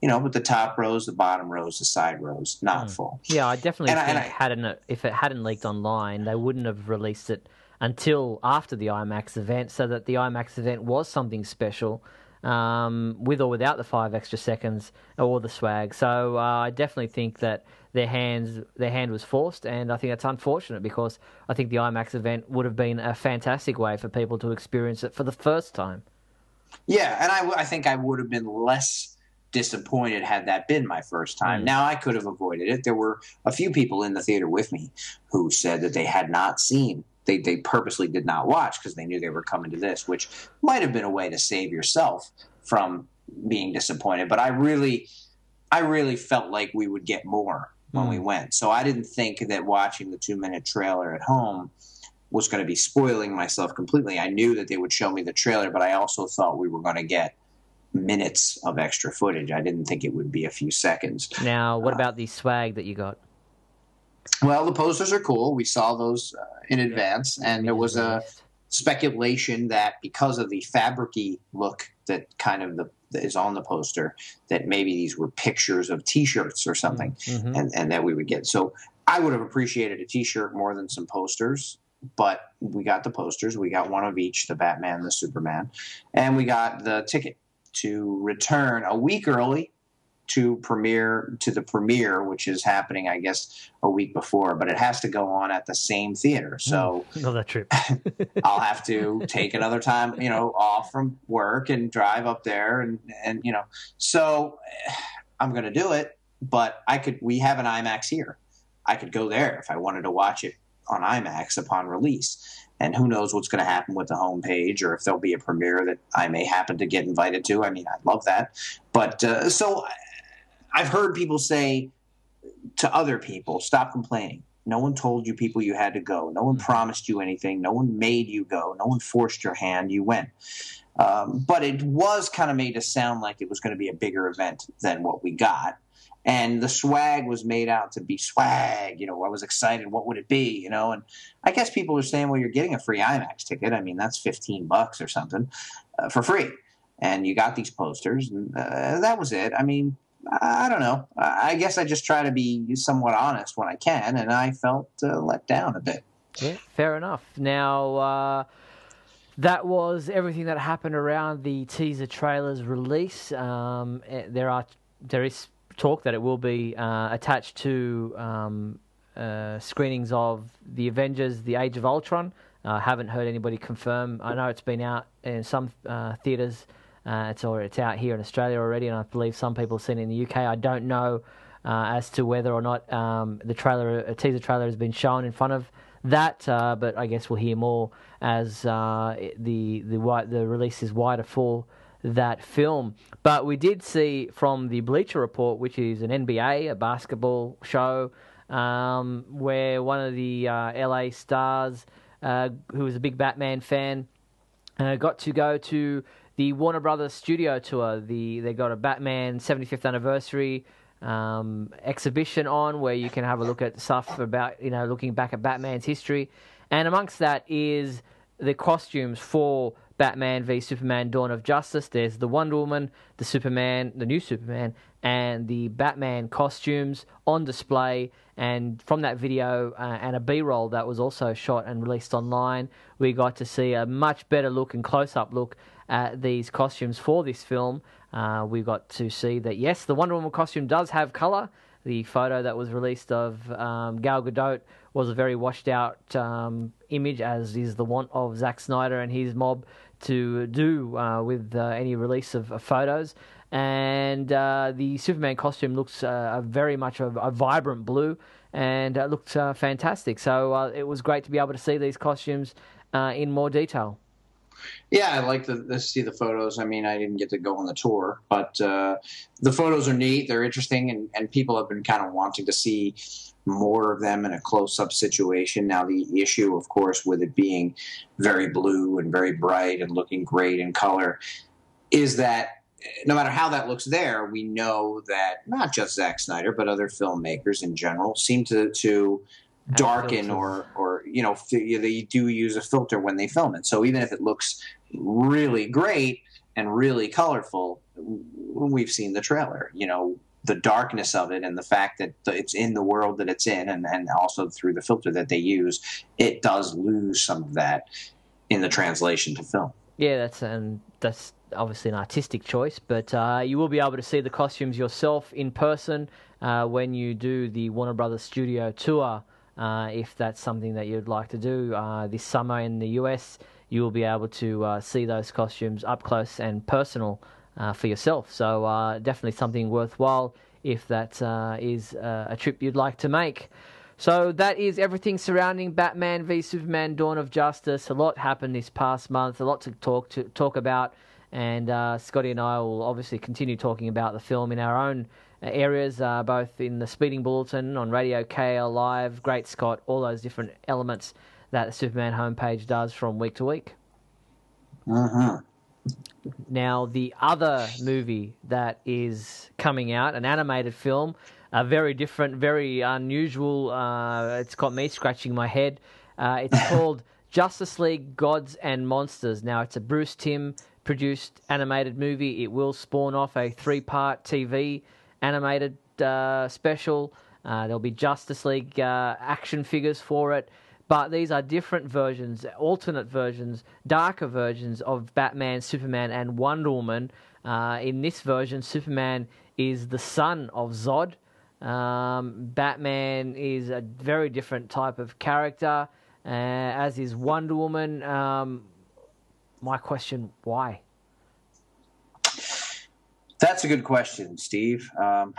you know, but the top rows, the bottom rows, the side rows, not mm. full. Yeah, I definitely and think I, I, hadn't if it hadn't leaked online, they wouldn't have released it until after the IMAX event, so that the IMAX event was something special, um, with or without the five extra seconds or the swag. So uh, I definitely think that their hands their hand was forced, and I think that's unfortunate because I think the IMAX event would have been a fantastic way for people to experience it for the first time. Yeah, and I, I think I would have been less disappointed had that been my first time. Mm. Now I could have avoided it. There were a few people in the theater with me who said that they had not seen they, they purposely did not watch because they knew they were coming to this, which might have been a way to save yourself from being disappointed. But I really I really felt like we would get more when mm. we went. So I didn't think that watching the two minute trailer at home was going to be spoiling myself completely. I knew that they would show me the trailer, but I also thought we were going to get minutes of extra footage. I didn't think it would be a few seconds. Now, what uh, about the swag that you got? Well, the posters are cool. We saw those uh, in advance, and there was a speculation that because of the fabricy look that kind of the that is on the poster, that maybe these were pictures of T-shirts or something, mm-hmm. and and that we would get. So I would have appreciated a T-shirt more than some posters but we got the posters. We got one of each the Batman, the Superman, and we got the ticket to return a week early to premiere to the premiere, which is happening, I guess, a week before. But it has to go on at the same theater, so another trip. I'll have to take another time, you know, off from work and drive up there, and and you know, so I'm going to do it. But I could. We have an IMAX here. I could go there if I wanted to watch it on IMAX upon release. And who knows what's going to happen with the homepage or if there'll be a premiere that I may happen to get invited to. I mean, I'd love that. But uh, so I've heard people say to other people, stop complaining. No one told you people you had to go. No one mm-hmm. promised you anything. No one made you go. No one forced your hand. You went. Um, but it was kind of made to sound like it was going to be a bigger event than what we got and the swag was made out to be swag. You know, I was excited. What would it be? You know, and I guess people are saying, well, you're getting a free IMAX ticket. I mean, that's fifteen bucks or something uh, for free, and you got these posters, and uh, that was it. I mean, I don't know. I guess I just try to be somewhat honest when I can, and I felt uh, let down a bit. Yeah, fair enough. Now. Uh, that was everything that happened around the teaser trailer's release. Um, eh, there are there is talk that it will be uh, attached to um, uh, screenings of the Avengers: The Age of Ultron. I uh, haven't heard anybody confirm. I know it's been out in some uh, theaters. Uh, it's already, it's out here in Australia already, and I believe some people have seen it in the UK. I don't know uh, as to whether or not um, the trailer, a teaser trailer, has been shown in front of that. but I guess we'll hear more as the the the release is wider for that film. But we did see from the Bleacher Report, which is an NBA, a basketball show, um, where one of the uh, LA stars, uh, who was a big Batman fan, uh, got to go to the Warner Brothers studio tour. The they got a Batman 75th anniversary um, exhibition on where you can have a look at stuff about you know looking back at Batman's history, and amongst that is the costumes for Batman v Superman: Dawn of Justice. There's the Wonder Woman, the Superman, the new Superman, and the Batman costumes on display. And from that video uh, and a B-roll that was also shot and released online, we got to see a much better look and close-up look at these costumes for this film. Uh, we got to see that yes, the Wonder Woman costume does have color. The photo that was released of um, Gal Gadot was a very washed out um, image, as is the want of Zack Snyder and his mob to do uh, with uh, any release of, of photos. And uh, the Superman costume looks uh, very much a, a, vibrant blue and it looks uh, fantastic. So uh, it was great to be able to see these costumes in more detail. Yeah, I like to, to, see the photos. I mean, I didn't get to go on the tour, but uh, the photos are neat. They're interesting, and, and people have been kind of wanting to see more of them in a close-up situation. Now, the issue, of course, with it being very blue and very bright and looking great in color, is that no matter how that looks there, we know that not just Zack Snyder, but other filmmakers in general seem to to darken or or you know they do use a filter when they film it. So even if it looks really great and really colorful, we've seen the trailer. You know the darkness of it and the fact that it's in the world that it's in, and and also through the filter that they use, it does lose some of that in the translation to film. Yeah, that's and that's obviously an artistic choice, but uh, you will be able to see the costumes yourself in person uh, when you do the Warner Brothers Studio tour. Uh, if that's something that you'd like to do uh, this summer in the US, you will be able to uh, see those costumes up close and personal uh, for yourself. So definitely something worthwhile if that is a trip you'd like to make. So that is everything surrounding Batman v Superman: Dawn of Justice. A lot happened this past month. A lot to talk to talk about, and uh, Scotty and I will obviously continue talking about the film in our own areas, uh, both in the Speeding Bulletin, on Radio KL Live, Great Scott, all those different elements that the Superman homepage does from week to week. Uh-huh. Now, the other movie that is coming out, an animated film a very different, very unusual. Uh, it's got me scratching my head. Uh, it's called Justice League Gods and Monsters. Now, it's a Bruce Timm produced animated movie. It will spawn off a three part TV animated uh, special. Uh, there'll be Justice League uh, action figures for it. But these are different versions, alternate versions, darker versions of Batman, Superman, and Wonder Woman. Uh, in this version, Superman is the son of Zod. Um, Batman is a very different type of character, uh, as is Wonder Woman. Um, my question: Why? That's a good question, Steve. Um,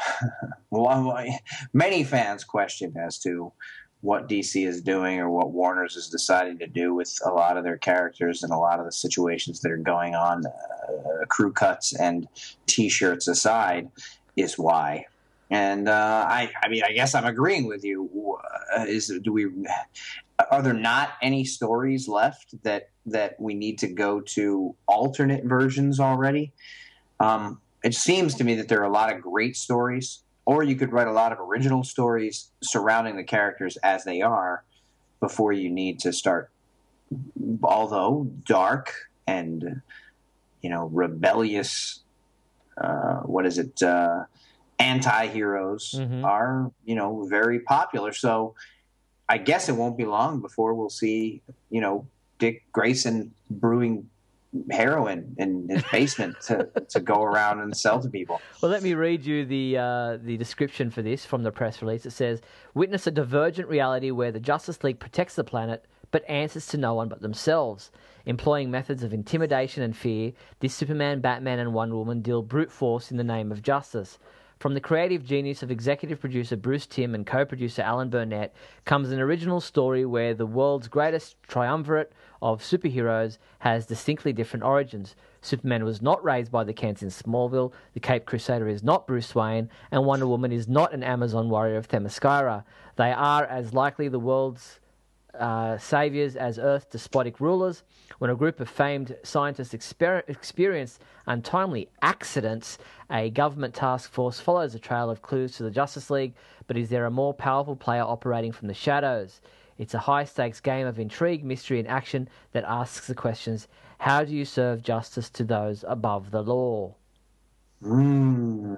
many fans question as to what DC is doing or what Warner's is deciding to do with a lot of their characters and a lot of the situations that are going on. Uh, crew cuts and T-shirts aside, is why. And uh, I, I mean, I guess I'm agreeing with you. Uh, is do we? Are there not any stories left that that we need to go to alternate versions already? Um, it seems to me that there are a lot of great stories, or you could write a lot of original stories surrounding the characters as they are before you need to start. Although dark and you know rebellious, uh, what is it? Uh, anti-heroes mm-hmm. are you know very popular so i guess it won't be long before we'll see you know dick grayson brewing heroin in his basement to, to go around and sell to people. Well, let me read you the uh, the description for this from the press release. It says, "Witness a divergent reality where the Justice League protects the planet, but answers to no one but themselves. Employing methods of intimidation and fear, this Superman, Batman, and Wonder Woman deal brute force in the name of justice." From the creative genius of executive producer Bruce Timm and co producer Alan Burnett comes an original story where the world's greatest triumvirate of superheroes has distinctly different origins. Superman was not raised by the Kents in Smallville, the Cape Crusader is not Bruce Wayne, and Wonder Woman is not an Amazon warrior of Themyscira. They are as likely the world's uh, saviors as Earth's despotic rulers. When a group of famed scientists exper- experience untimely accidents, a government task force follows a trail of clues to the Justice League, but is there a more powerful player operating from the shadows? It's a high stakes game of intrigue, mystery, and action that asks the questions how do you serve justice to those above the law? Mm.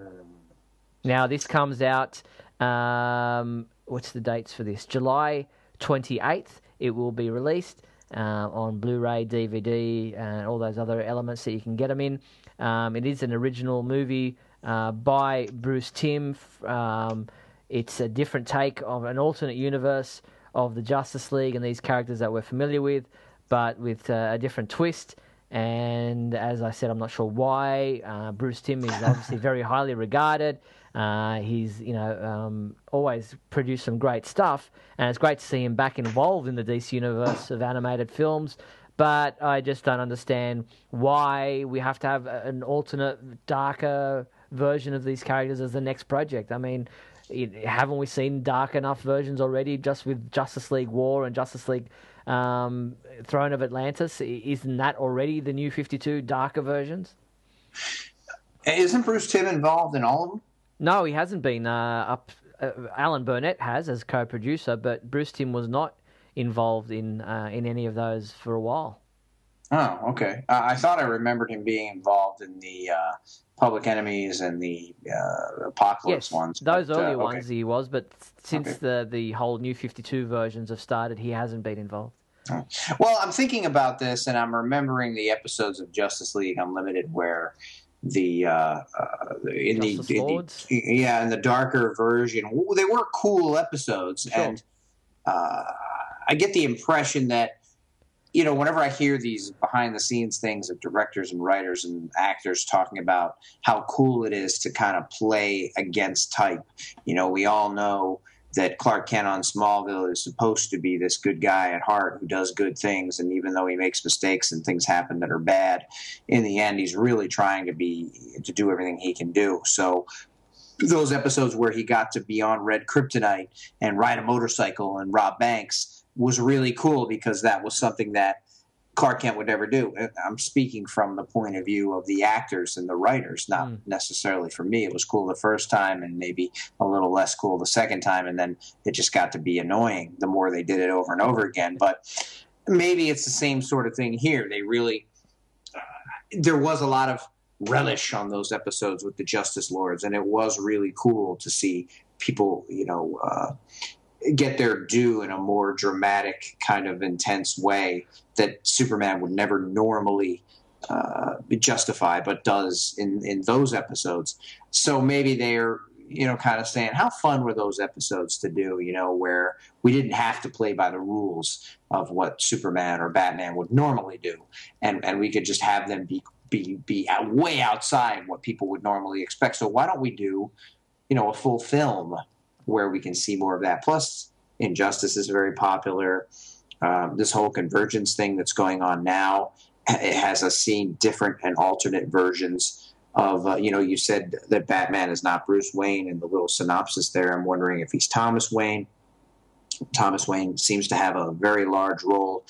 Now, this comes out, um, what's the dates for this? July 28th, it will be released uh, on Blu ray, DVD, and all those other elements that you can get them in. Um, it is an original movie uh, by Bruce Timm. Um, it's a different take of an alternate universe of the Justice League and these characters that we're familiar with, but with uh, a different twist. And as I said, I'm not sure why. Uh, Bruce Timm is obviously very highly regarded. Uh, he's you know um, always produced some great stuff, and it's great to see him back involved in the DC universe of animated films. But I just don't understand why we have to have an alternate, darker version of these characters as the next project. I mean, haven't we seen dark enough versions already just with Justice League War and Justice League um, Throne of Atlantis? Isn't that already the new 52 darker versions? Isn't Bruce Timm involved in all of them? No, he hasn't been uh, up uh, Alan Burnett has as co-producer, but Bruce Timm was not involved in uh, in any of those for a while. Oh, okay. Uh, I thought I remembered him being involved in the uh, Public Enemies and the uh, Apocalypse yes, ones. those but, uh, earlier okay. ones he was, but since Okay. the the whole New Fifty Two versions have started, he hasn't been involved. Well, I'm thinking about this, and I'm remembering the episodes of Justice League Unlimited where the uh, uh, in the, in the- yeah in the darker version they were cool episodes, Sure. and uh, I get the impression that you know whenever I hear these behind the scenes things of directors and writers and actors talking about how cool it is to kind of play against type, you know, we all know that Clark Kent on Smallville is supposed to be this good guy at heart who does good things, and even though he makes mistakes and things happen that are bad, in the end, he's really trying to be to do everything he can do. So those episodes where he got to be on Red Kryptonite and ride a motorcycle and rob banks was really cool because that was something that Clark Kent would never do. I'm speaking from the point of view of the actors and the writers, not Mm. necessarily for me. It was cool the first time and maybe a little less cool the second time, and then it just got to be annoying the more they did it over and over again. But maybe it's the same sort of thing here. They really, uh, there was a lot of relish on those episodes with the Justice Lords, and it was really cool to see people, you know, uh, get their due in a more dramatic, kind of intense way that Superman would never normally uh, justify, but does in in those episodes. So maybe they're you know kind of saying how fun were those episodes to do you know where we didn't have to play by the rules of what superman or batman would normally do and and we could just have them be be be out, way outside what people would normally expect so why don't we do you know a full film where we can see more of that. Plus injustice is very popular. Um, this whole convergence thing that's going on now it has us seeing different and alternate versions of uh, you know you said that batman is not bruce wayne in the little synopsis there. I'm wondering if he's thomas wayne. Thomas wayne seems to have a very large role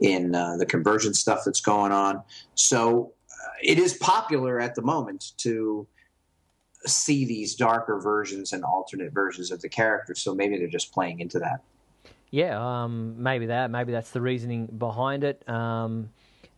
in uh, the convergence stuff that's going on. So uh, it is popular at the moment to see these darker versions and alternate versions of the characters so maybe they're just playing into that Yeah, um, maybe that. Maybe that's the reasoning behind it. Um,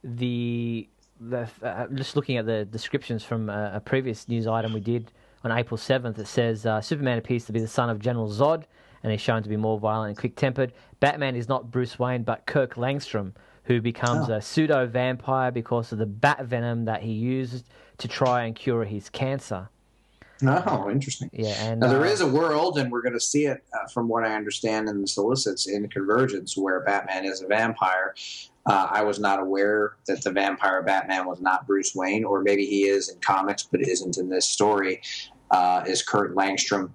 the the uh, just looking at the descriptions from a, a previous news item we did on April seventh, it says uh, Superman appears to be the son of General Zod, and he's shown to be more violent and quick tempered. Batman is not Bruce Wayne, but Kirk Langstrom, who becomes Oh. a pseudo vampire because of the bat venom that he used to try and cure his cancer. Oh interesting Yeah, and Now there uh, is a world, and we're going to see it uh, from what I understand in the solicits in Convergence, where Batman is a vampire. Uh, I was not aware that the vampire Batman was not Bruce Wayne, or maybe he is in comics but isn't in this story. Uh, is Kurt Langstrom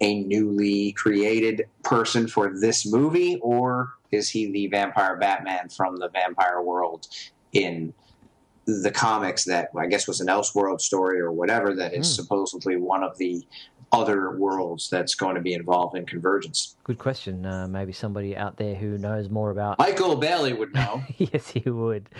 a newly created person for this movie, or is he the vampire Batman from the vampire world in the comics that I guess was an Elseworld story or whatever that is Hmm. supposedly one of the other worlds that's going to be involved in Convergence? good question. Uh, maybe somebody out there who knows more about Michael Bailey would know. yes, he would.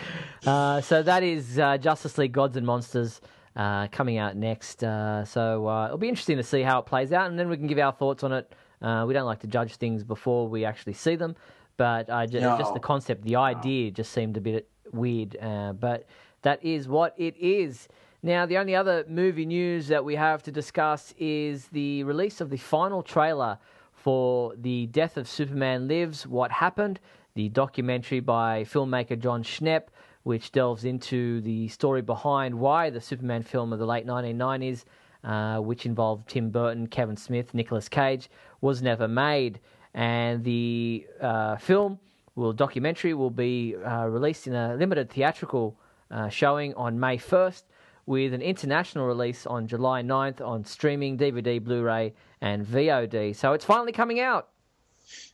Uh, so that is uh, Justice League Gods and Monsters uh, coming out next. Uh, so uh, it'll be interesting to see how it plays out, and then we can give our thoughts on it. Uh, we don't like to judge things before we actually see them, but uh, ju- No. just the concept, the idea, just seemed a bit weird. Uh, but that is what it is. Now, the only other movie news that we have to discuss is the release of the final trailer for The Death of Superman Lives What Happened, the documentary by filmmaker Jon Schnepp, which delves into the story behind why the Superman film of the late 1990s, uh, which involved Tim Burton, Kevin Smith, Nicolas Cage, was never made. And the uh, film, will documentary, will be uh, released in a limited theatrical uh, showing on May 1st with an international release on July 9th on streaming, DVD, Blu ray, and VOD. So it's finally coming out.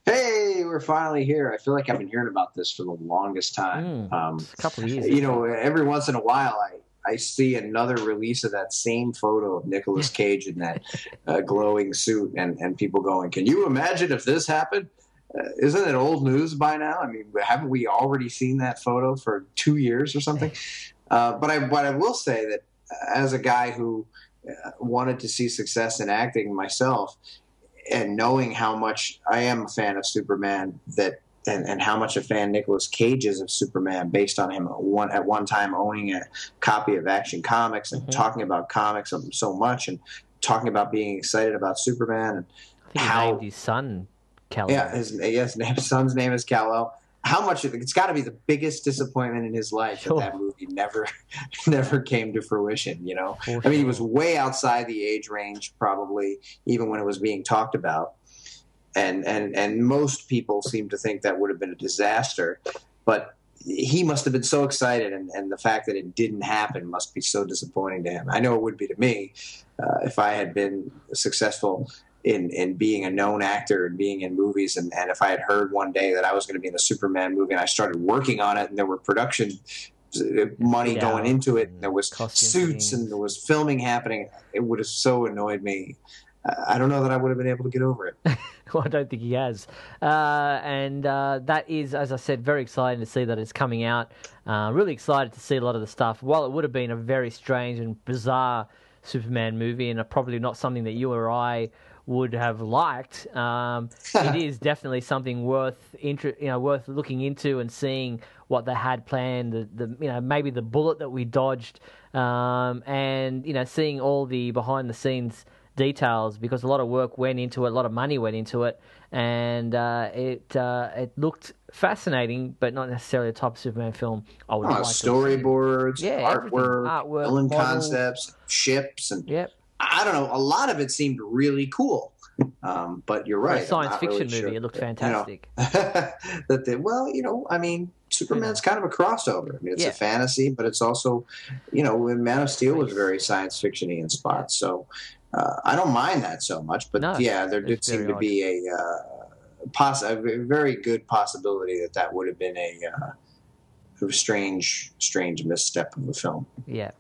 hey, we're finally here. I feel like I've been hearing about this for the longest time. Mm, Um, a couple of years. you know, every once in a while, I I see another release of that same photo of Nicolas Cage in that uh, glowing suit, and and people going, "Can you imagine if this happened?" Isn't it old news by now? I mean, haven't we already seen that photo for two years or something? Uh, but I but I will say that as a guy who uh, wanted to see success in acting myself, and knowing how much I am a fan of Superman, that and, and how much a fan Nicolas Cage is of Superman, based on him one at one time owning a copy of Action Comics and Mhm. talking about comics so much, and talking about being excited about Superman and I think he how- named his Kal. yeah, his name, son's name is Kal-El. How much it's got to be the biggest disappointment in his life Sure. that that movie never, never came to fruition. You know, For I mean, he was way outside the age range, probably even when it was being talked about, and and and most people seem to think that would have been a disaster, but he must have been so excited, and, and the fact that it didn't happen must be so disappointing to him. I know it would be to me uh, if I had been successful in in being a known actor and being in movies, and, and if I had heard one day that I was going to be in a Superman movie, and I started working on it, and there were production uh, money Yeah, going into it, and there was costume suits, and there was filming happening, it would have so annoyed me. I I don't know that I would have been able to get over it. well, I don't think he has. Uh, and uh, that is, as I said, very exciting to see that it's coming out. Uh, really excited to see a lot of the stuff. While it would have been a very strange and bizarre Superman movie, and probably not something that you or I would have liked, um, it is definitely something worth inter- you know worth looking into and seeing what they had planned. The, the you know maybe the bullet that we dodged, um, and you know seeing all the behind the scenes details because a lot of work went into it, a lot of money went into it, and uh, it uh, it looked fascinating, but not necessarily a top Superman film. I would Oh, like to storyboards, Yeah, artwork, Artwork, villain model. concepts, ships, and Yep, I don't know. A lot of it seemed really cool. Um, but you're right. a science fiction really movie. sure. It looked You know, fantastic. that they, well, you know, I mean, Superman's kind of a crossover. I mean, it's Yeah. a fantasy, but it's also, you know, Man of Steel was very science fictiony in spots. So uh, I don't mind that so much. But No, yeah, there did seem to odd. be a, uh, poss- a very good possibility that that would have been a, uh, a strange, strange misstep of the film. Yeah.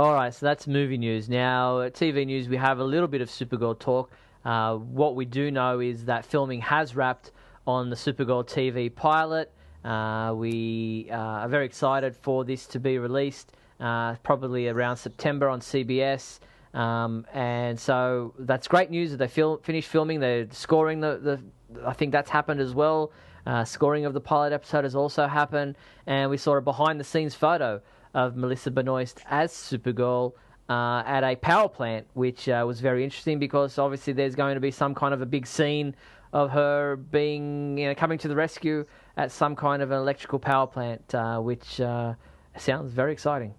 All right, so that's movie news. Now, TV news, we have a little bit of Supergirl talk. Uh, what we do know is that filming has wrapped on the Supergirl TV pilot. Uh, we uh, are very excited for this to be released, uh, probably around September on CBS. Um, and so that's great news that they fil- finished filming. They're scoring the, the. I think that's happened as well. Uh, scoring of the pilot episode has also happened, and we saw a behind-the-scenes photo of Melissa Benoist as Supergirl uh, at a power plant, which uh, was very interesting because obviously there's going to be some kind of a big scene of her being, you know, coming to the rescue at some kind of an electrical power plant, uh, which uh, sounds very exciting.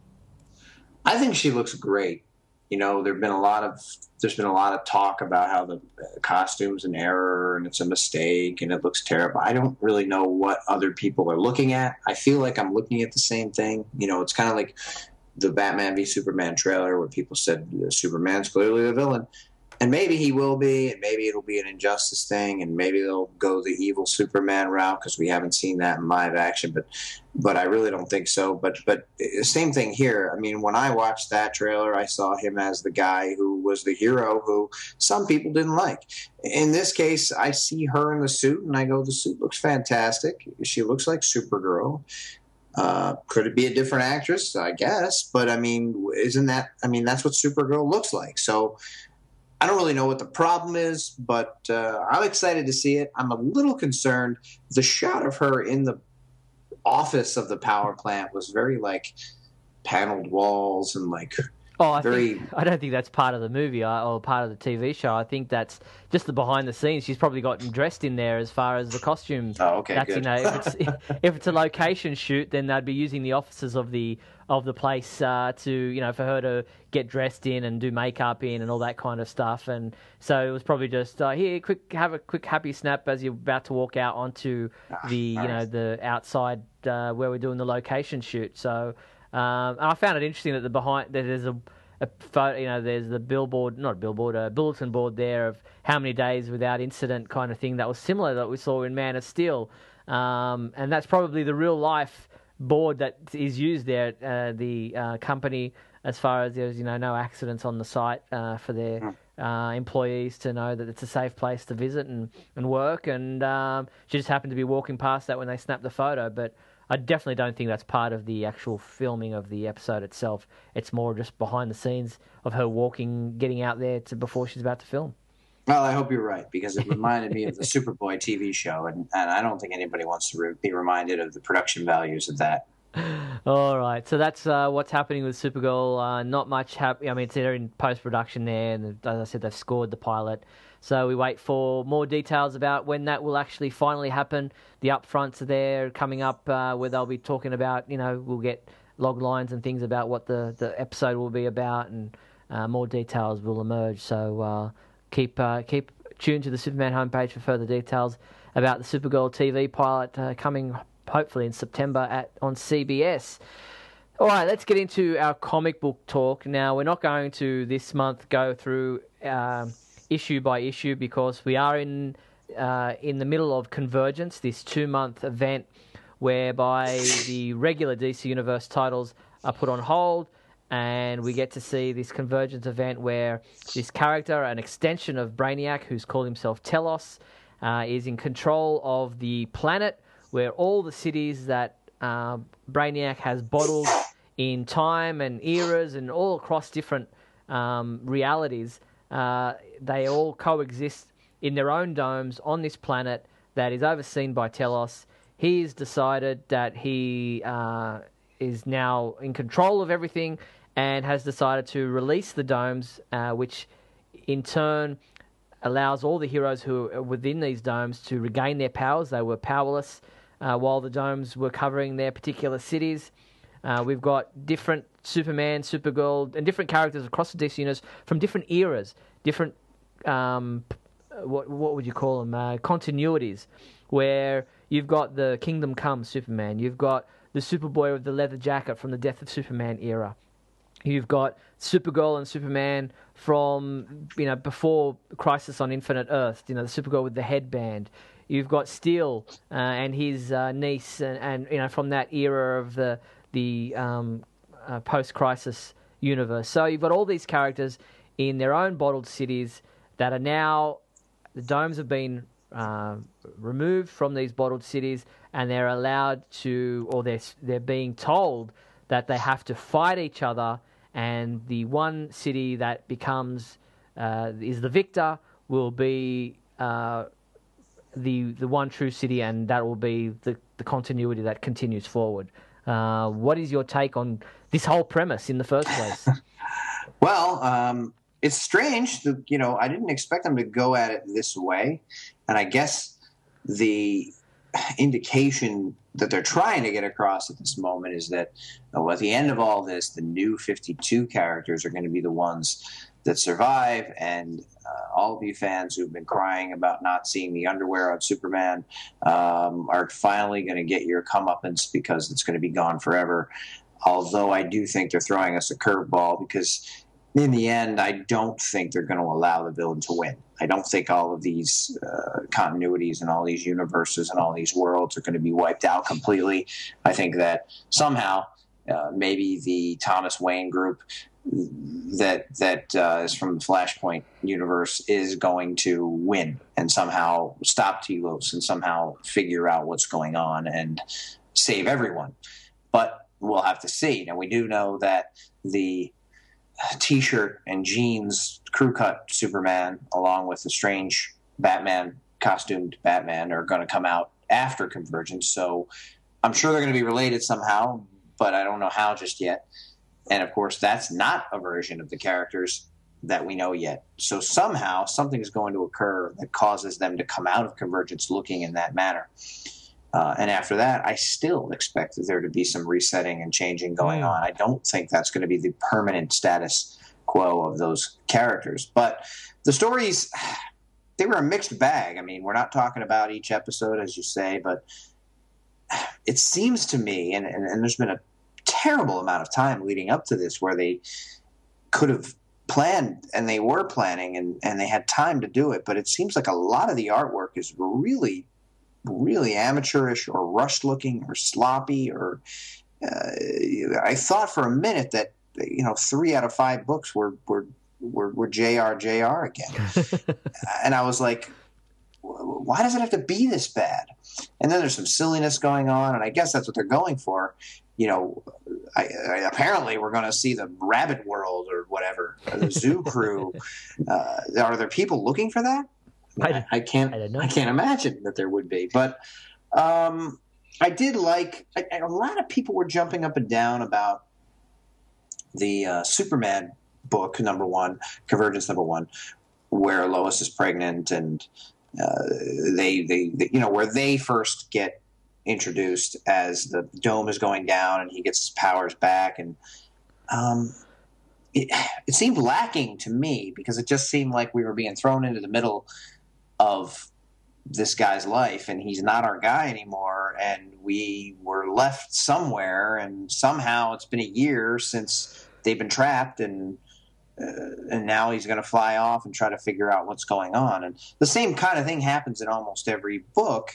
I think she looks great. You know, there've been a lot of there's been a lot of talk about how the costume's an error and it's a mistake and it looks terrible. I don't really know what other people are looking at. I feel like I'm looking at the same thing. You know, it's kind of like the Batman v Superman trailer where people said Superman's clearly the villain. And maybe he will be, and maybe it'll be an injustice thing, and maybe they'll go the evil Superman route because we haven't seen that in live action. But but I really don't think so. But but same thing here. I mean, when I watched that trailer, I saw him as the guy who was the hero who some people didn't like. In this case, I see her in the suit, and I go, the suit looks fantastic. She looks like Supergirl. Uh, could it be a different actress? I guess, but I mean, isn't that? I mean, that's what Supergirl looks like. So. I don't really know what the problem is, but uh, I'm excited to see it. I'm a little concerned. The shot of her in the office of the power plant was very like paneled walls and like Oh, I Very- think I don't think that's part of the movie uh, or part of the TV show. I think that's just the behind the scenes. She's probably gotten dressed in there as far as the costume. oh okay that's good. you know if it's if it's a location shoot, then they'd be using the offices of the of the place uh, to you know for her to get dressed in and do makeup in and all that kind of stuff. And so it was probably just uh, here, quick have a quick happy snap as you're about to walk out onto the you know the outside uh, where we're doing the location shoot. So um, and I found it interesting that the behind that there's a, a photo, you know, there's the billboard, not a billboard, a bulletin board there of how many days without incident kind of thing that was similar that we saw in Man of Steel, um, and that's probably the real life board that is used there at uh, the uh, company as far as there's you know no accidents on the site uh, for their uh, employees to know that it's a safe place to visit and, and work. And um, she just happened to be walking past that when they snapped the photo. But I definitely don't think that's part of the actual filming of the episode itself. It's more just behind the scenes of her walking, getting out there to before she's about to film. Well, I hope you're right because it reminded me of the Superboy TV show, and, and I don't think anybody wants to re- be reminded of the production values of that. All right, so that's uh, what's happening with Supergirl. Uh, not much happening. I mean, it's they're in post production there, and as I said, they've scored the pilot. So we wait for more details about when that will actually finally happen. The upfronts are there coming up, uh, where they'll be talking about. You know, we'll get log lines and things about what the, the episode will be about, and uh, more details will emerge. So uh, keep uh, keep tuned to the Superman homepage for further details about the Supergirl TV pilot uh, coming hopefully in September at on CBS. All right, let's get into our comic book talk. Now, we're not going to this month go through um, issue by issue because we are in uh, in the middle of Convergence, this two month event whereby the regular DC Universe titles are put on hold and we get to see this convergence event where this character, an extension of Brainiac, who's called himself Telos, uh, is in control of the planet where all the cities that uh, Brainiac has bottled in time and eras and all across different um, realities, uh, they all coexist in their own domes on this planet that is overseen by Telos. He has decided that he uh, is now in control of everything and has decided to release the domes, uh, which in turn allows all the heroes who are within these domes to regain their powers. They were powerless uh, while the domes were covering their particular cities. Uh, we've got different Superman, Supergirl, and different characters across the DC universe from different eras, different um, what what would you call them? Uh, continuities, where you've got the Kingdom Come Superman, you've got the Superboy with the leather jacket from the Death of Superman era. You've got Supergirl and Superman from you know before Crisis on Infinite Earth. You know the Supergirl with the headband. You've got Steel uh, and his uh, niece, and, and, you know from that era of the the um, uh, post-Crisis universe. So you've got all these characters in their own bottled cities that are now the domes have been uh, removed from these bottled cities, and they're allowed to, or they're they're being told that they have to fight each other and the one city that becomes uh, is the victor will be uh, the the one true city, and that will be the, the continuity that continues forward. Uh, what is your take on this whole premise in the first place? well, um, it's strange. You know, I didn't expect them to go at it this way, and I guess the indication that they're trying to get across at this moment is that well, at the end of all this, the new 52 characters are going to be the ones that survive. And uh, all of you fans who've been crying about not seeing the underwear on Superman um, are finally going to get your comeuppance because it's going to be gone forever. Although I do think they're throwing us a curveball because in the end, I don't think they're going to allow the villain to win. I don't think all of these uh, continuities and all these universes and all these worlds are going to be wiped out completely. I think that somehow, uh, maybe the Thomas Wayne group that that uh, is from the Flashpoint universe is going to win and somehow stop Telos and somehow figure out what's going on and save everyone. But we'll have to see. Now we do know that the t-shirt and jeans crew cut Superman along with the strange Batman costumed Batman are going to come out after Convergence. So I'm sure they're going to be related somehow, but I don't know how just yet. And of course, that's not a version of the characters that we know yet. So somehow something is going to occur that causes them to come out of Convergence looking in that manner. Uh, and after that, I still expect that there to be some resetting and changing going on. I don't think that's going to be the permanent status quo of those characters. But the stories, they were a mixed bag. I mean, we're not talking about each episode, as you say, but it seems to me, and, and, and there's been a terrible amount of time leading up to this where they could have planned and they were planning and, and they had time to do it but it seems like a lot of the artwork is really really amateurish or rushed looking or sloppy or uh, I thought for a minute that you know three out of five books were were were, were JR JR again, and I was like, why does it have to be this bad? And then there's some silliness going on, and I guess that's what they're going for. You know, I, I, apparently we're going to see the rabbit world or whatever whatever. The zoo crew. Uh, are there people looking for that? I, I can't. I, I, can't imagine that there would be. But um, I did like. I, a lot of people were jumping up and down about the uh, Superman book number one, Convergence number one, where Lois is pregnant and uh, they, they, they, you know, where they first get introduced as the dome is going down and he gets his powers back. And um, it, it seemed lacking to me because it just seemed like we were being thrown into the middle of this guy's life and he's not our guy anymore. And we were left somewhere and somehow it's been a year since they've been trapped and uh, and now he's going to fly off and try to figure out what's going on. And the same kind of thing happens in almost every book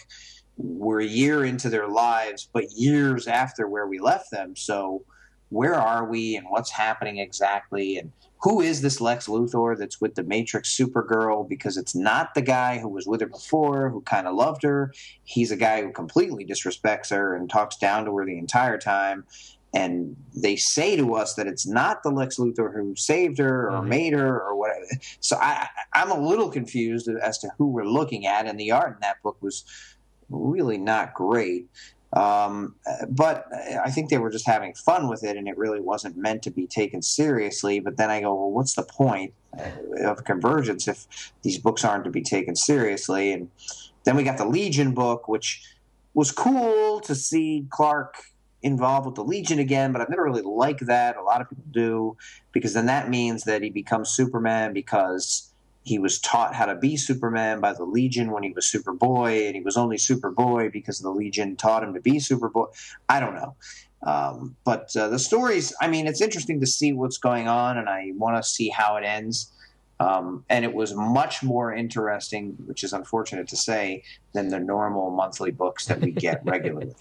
we're a year into their lives but years after where we left them so where are we and what's happening exactly and who is this Lex Luthor that's with the Matrix Supergirl? Because it's not the guy who was with her before, who kind of loved her. He's a guy who completely disrespects her and talks down to her the entire time. And they say to us that it's not the Lex Luthor who saved her or mm-hmm. made her or whatever. So I, I'm a little confused as to who we're looking at. And the art in that book was really not great. Um, but I think they were just having fun with it, and it really wasn't meant to be taken seriously. But then I go, well, what's the point of convergence if these books aren't to be taken seriously? And then we got the Legion book, which was cool to see Clark involved with the Legion again, but I've never really liked that. A lot of people do, because then that means that he becomes Superman because he was taught how to be Superman by the Legion when he was Superboy, and he was only Superboy because the Legion taught him to be Superboy. I don't know. Um, but uh, the stories, I mean, it's interesting to see what's going on, and I want to see how it ends. Um, and it was much more interesting, which is unfortunate to say, than the normal monthly books that we get regularly.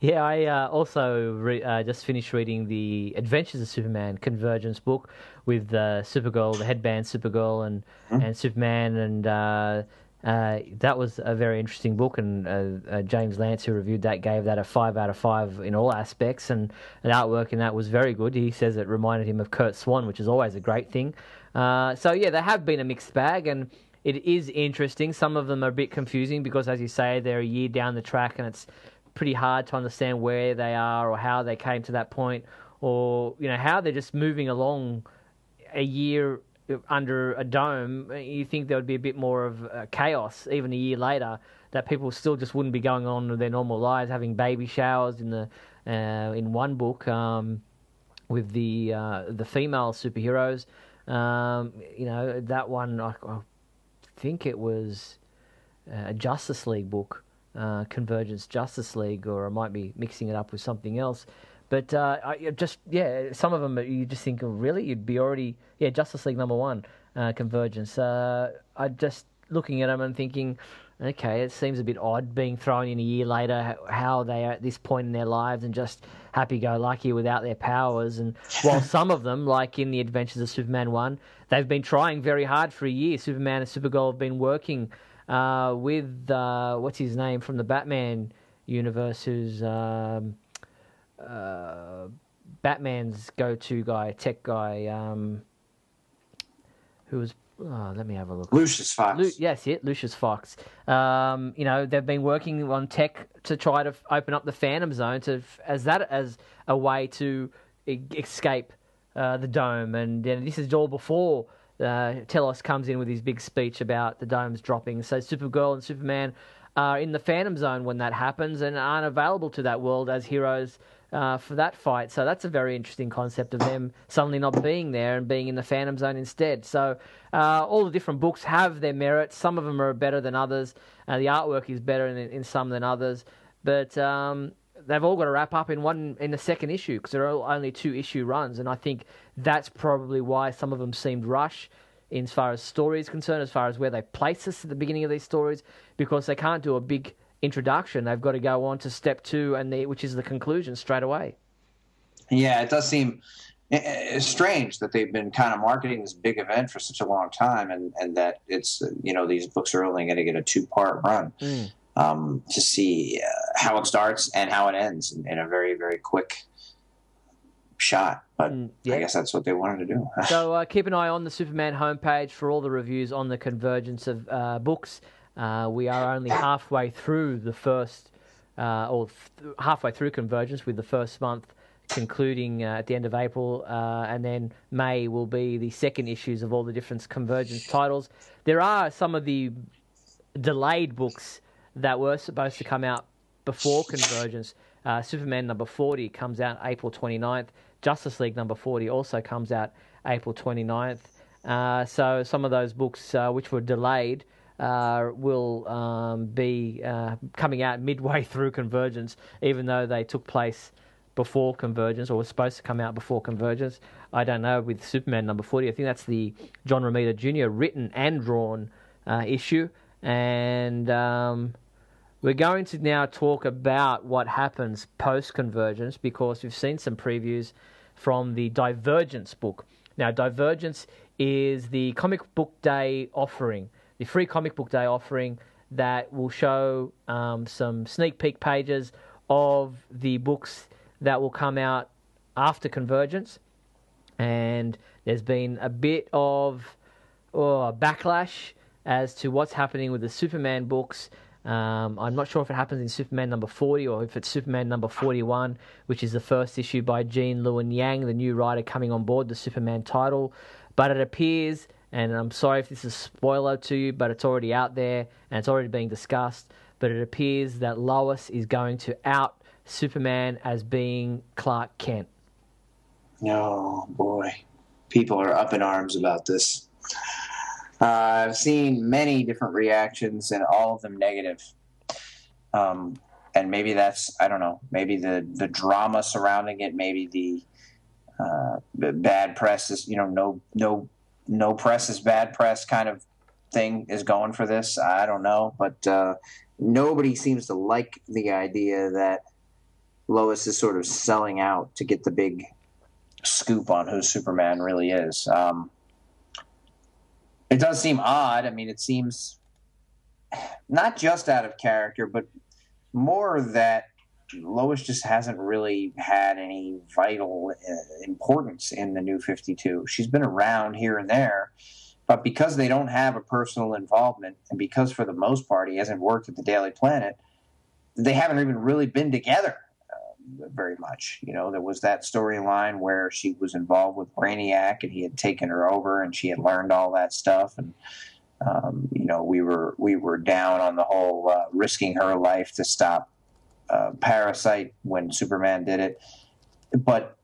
yeah, I uh, also re- uh, just finished reading the Adventures of Superman Convergence book with uh, Supergirl, the headband Supergirl, and mm-hmm. and Superman, and uh, uh, that was a very interesting book. And uh, James Lance, who reviewed that, gave that a five out of five in all aspects, and the artwork in that was very good. He says it reminded him of Curt Swan, which is always a great thing. Uh, so yeah, they have been a mixed bag, and it is interesting. Some of them are a bit confusing because, as you say, they're a year down the track, and it's pretty hard to understand where they are or how they came to that point, or you know how they're just moving along a year under a dome. You think there would be a bit more of uh, chaos even a year later. That people still just wouldn't be going on with their normal lives, having baby showers in the uh, in one book um, with the uh, the female superheroes. Um, you know, that one, I, I think it was a Justice League book, uh, Convergence Justice League, or I might be mixing it up with something else. But uh, I just, yeah, some of them you just think, oh, really? You'd be already, yeah, Justice League number one, uh, Convergence. Uh, I just looking at them and thinking, okay, it seems a bit odd being thrown in a year later, how they are at this point in their lives and just happy go lucky without their powers. And while some of them, like in the Adventures of Superman 1, they've been trying very hard for a year. Superman and Supergirl have been working uh, with, uh, what's his name, from the Batman universe, who's um, uh, Batman's go to guy, tech guy. Um, who was Oh, let me have a look. Lucius Fox. Lu- yes, it Lucius Fox. Um, you know, they've been working on tech to try to open up the Phantom Zone to as that as a way to escape uh, the dome, and this is all before uh, Telos comes in with his big speech about the domes dropping. So Supergirl and Superman are in the Phantom Zone when that happens and aren't available to that world as heroes uh, for that fight. So that's a very interesting concept of them suddenly not being there and being in the Phantom Zone instead. So uh, all the different books have their merits. Some of them are better than others. Uh, the artwork is better in, in some than others, but um, they've all got to wrap up in one in the second issue because there are only two issue runs, and I think that's probably why some of them seemed rush. In as far as story is concerned, as far as where they place us at the beginning of these stories, because they can't do a big introduction. They've got to go on to step two, and the, which is the conclusion straight away. Yeah, it does seem it's strange that they've been kind of marketing this big event for such a long time, and and that it's you know these books are only going to get a two part run. Mm. Um, to see uh, how it starts and how it ends in, in a very very quick shot. But Mm, yeah. I guess that's what they wanted to do. So uh, keep an eye on the Superman homepage for all the reviews on the convergence of uh, books. Uh, we are only halfway through the first, uh, or th- halfway through convergence with the first month concluding uh, at the end of April, uh, and then May will be the second issues of all the different convergence titles. There are some of the delayed books that were supposed to come out before convergence. Uh, Superman number 40 comes out April 29th. Justice League number 40 also comes out April 29th. Uh, so some of those books uh, which were delayed uh, will um, be uh, coming out midway through convergence, even though they took place before convergence or were supposed to come out before convergence. I don't know with Superman number 40. I think that's the John Romita Jr. written and drawn uh, issue. And um, we're going to now talk about what happens post convergence because we've seen some previews from the Divergence book. Now, Divergence is the comic book day offering, the free comic book day offering that will show um, some sneak peek pages of the books that will come out after convergence. And there's been a bit of oh, backlash as to what's happening with the Superman books. Um, I'm not sure if it happens in Superman number 40 or if it's Superman number 41, which is the first issue by Gene Luen Yang, the new writer coming on board the Superman title. But it appears, and I'm sorry if this is spoiler to you, but it's already out there and it's already being discussed. But it appears that Lois is going to out Superman as being Clark Kent. No, boy. People are up in arms about this. Uh, I've seen many different reactions and all of them negative. Um, and maybe that's, I don't know, maybe the, the drama surrounding it, maybe the uh, bad press is, you know, no, no, no press is bad press kind of thing is going for this. I don't know. But uh, nobody seems to like the idea that Lois is sort of selling out to get the big scoop on who Superman really is. Um, it does seem odd. I mean, it seems not just out of character, but more that Lois just hasn't really had any vital uh, importance in the new 52. She's been around here and there, but because they don't have a personal involvement, and because for the most part he hasn't worked at the Daily Planet, they haven't even really been together uh, very much. You know, there was that storyline where she was involved with Brainiac and he had taken her over and she had learned all that stuff and um, you know we were we were down on the whole uh, risking her life to stop uh, Parasite when Superman did it, but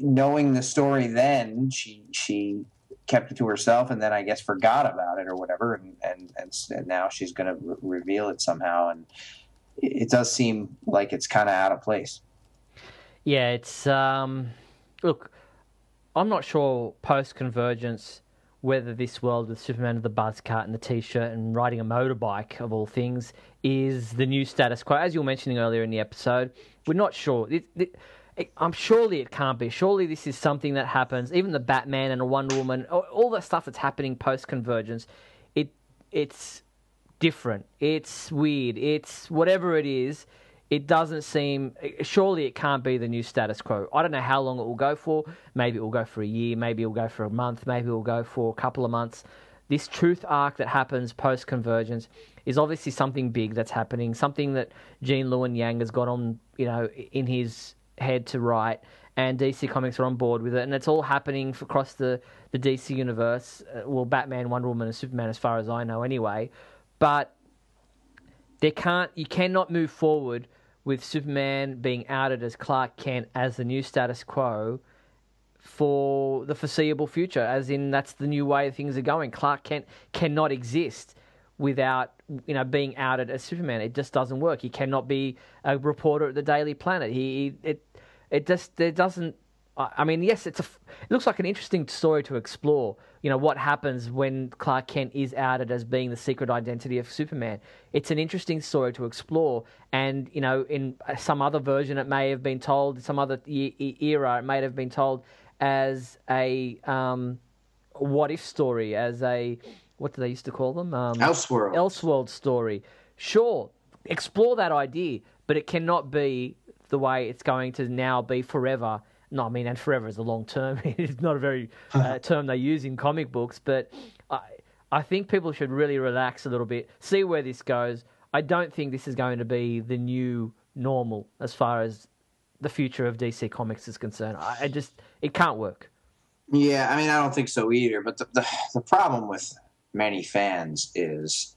knowing the story then she she kept it to herself and then I guess forgot about it or whatever and and and, and now she's going to re- reveal it somehow and it does seem like it's kind of out of place. Yeah, it's um, look. I'm not sure post convergence whether this world with Superman with the buzz cut and the t-shirt and riding a motorbike of all things is the new status quo. As you were mentioning earlier in the episode, we're not sure. It, it, I'm surely it can't be. Surely this is something that happens. Even the Batman and a Wonder Woman, all, all the stuff that's happening post convergence, it it's different. It's weird. It's whatever it is. It doesn't seem. Surely it can't be the new status quo. I don't know how long it will go for. Maybe it will go for a year. Maybe it will go for a month. Maybe it will go for a couple of months. This truth arc that happens post convergence is obviously something big that's happening. Something that Gene Luen Yang has got on, you know, in his head to write, and DC Comics are on board with it, and it's all happening across the the DC universe. Uh, well, Batman, Wonder Woman, and Superman, as far as I know, anyway but there can't you cannot move forward with Superman being outed as Clark Kent as the new status quo for the foreseeable future, as in that's the new way things are going. Clark Kent cannot exist without you know being outed as Superman. It just doesn't work. He cannot be a reporter at the Daily Planet. He it it just it doesn't. I mean, yes, it's a. It looks like an interesting story to explore. You know what happens when Clark Kent is outed as being the secret identity of Superman. It's an interesting story to explore, and you know, in some other version, it may have been told. Some other e- era, it may have been told as a um, what if story, as a what do they used to call them? Um, Elseworld. Elseworld story. Sure, explore that idea, but it cannot be the way it's going to now be forever no, I mean, and forever is a long term. it's not a very uh, term they use in comic books, but I, I think people should really relax a little bit, see where this goes. I don't think this is going to be the new normal as far as the future of DC Comics is concerned. I, I just, it can't work. Yeah, I mean, I don't think so either. But the, the, the problem with many fans is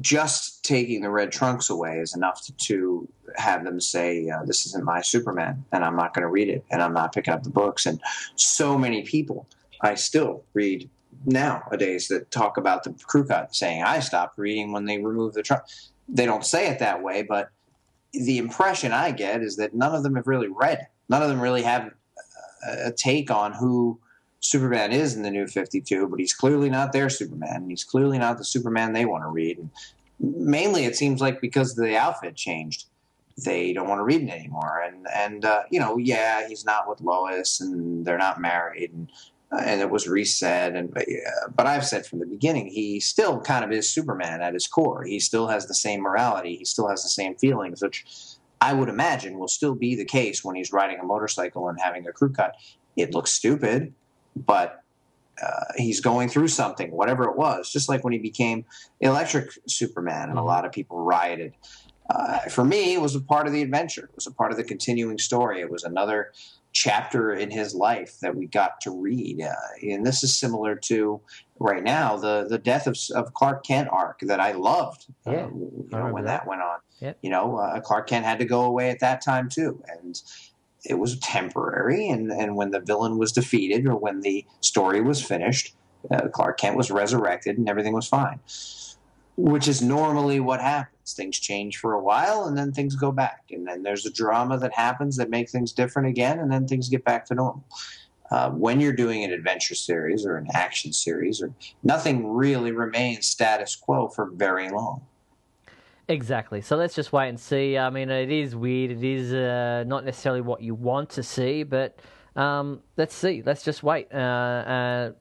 just taking the red trunks away is enough to, to have them say, uh, "This isn't my Superman," and I'm not going to read it, and I'm not picking up the books. And so many people, I still read nowadays that talk about the crew cut, saying, "I stopped reading when they removed the trunk." They don't say it that way, but the impression I get is that none of them have really read. None of them really have a take on who Superman is in the new 52, but he's clearly not their Superman. He's clearly not the Superman they want to read. And mainly, it seems like because the outfit changed, they don't want to read it anymore. And and uh, you know, yeah, he's not with Lois, and they're not married, and uh, and it was reset. And but, uh, but I've said from the beginning, he still kind of is Superman at his core. He still has the same morality. He still has the same feelings, which I would imagine will still be the case when he's riding a motorcycle and having a crew cut. It looks stupid but uh, he's going through something, whatever it was. Just like when he became Electric Superman, and a mm-hmm. lot of people rioted. Uh, for me, it was a part of the adventure. It was a part of the continuing story. It was another chapter in his life that we got to read. Uh, and this is similar to right now the the death of, of Clark Kent arc that I loved. Uh, you know, when that. that. went on. Yep. You know, uh, Clark Kent had to go away at that time too, and it was temporary. And, and when the villain was defeated or when the story was finished, uh, Clark Kent was resurrected and everything was fine, which is normally what happens. Things change for a while and then things go back. And then there's a drama that happens that makes things different again and then things get back to normal. Uh, when you're doing an adventure series or an action series, or nothing really remains status quo for very long. Exactly. So let's just wait and see. I mean, it is weird. It is uh, not necessarily what you want to see, but um, let's see. Let's just wait. Uh, uh,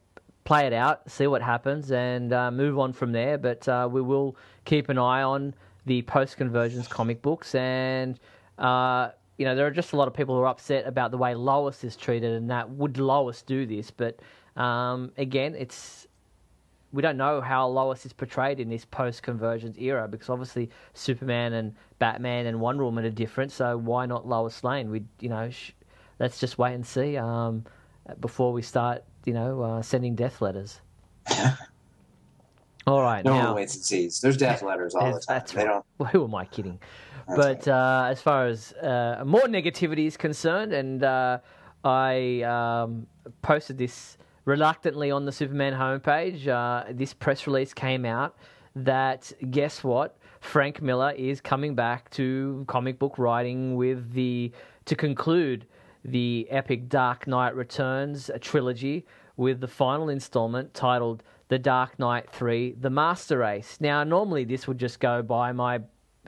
play it out, see what happens, and uh, move on from there. But uh, we will keep an eye on the post convergence comic books. And, uh, you know, there are just a lot of people who are upset about the way Lois is treated and that would Lois do this? But um, again, it's we don't know how Lois is portrayed in this post convergence era because obviously Superman and Batman and Wonder Woman are different. So why not Lois Lane? We you know sh- let's just wait and see um, before we start you know uh, sending death letters. all right. No now, one waits and sees. There's death letters all the time. That's they right. don't. Well, who am I kidding? That's but right. uh, as far as uh, more negativity is concerned, and uh, I um, posted this reluctantly on the Superman homepage, uh, this press release came out that guess what? Frank Miller is coming back to comic book writing with the to conclude the epic Dark Knight Returns trilogy with the final installment titled The Dark Knight 3 The Master Race. Now, normally this would just go by my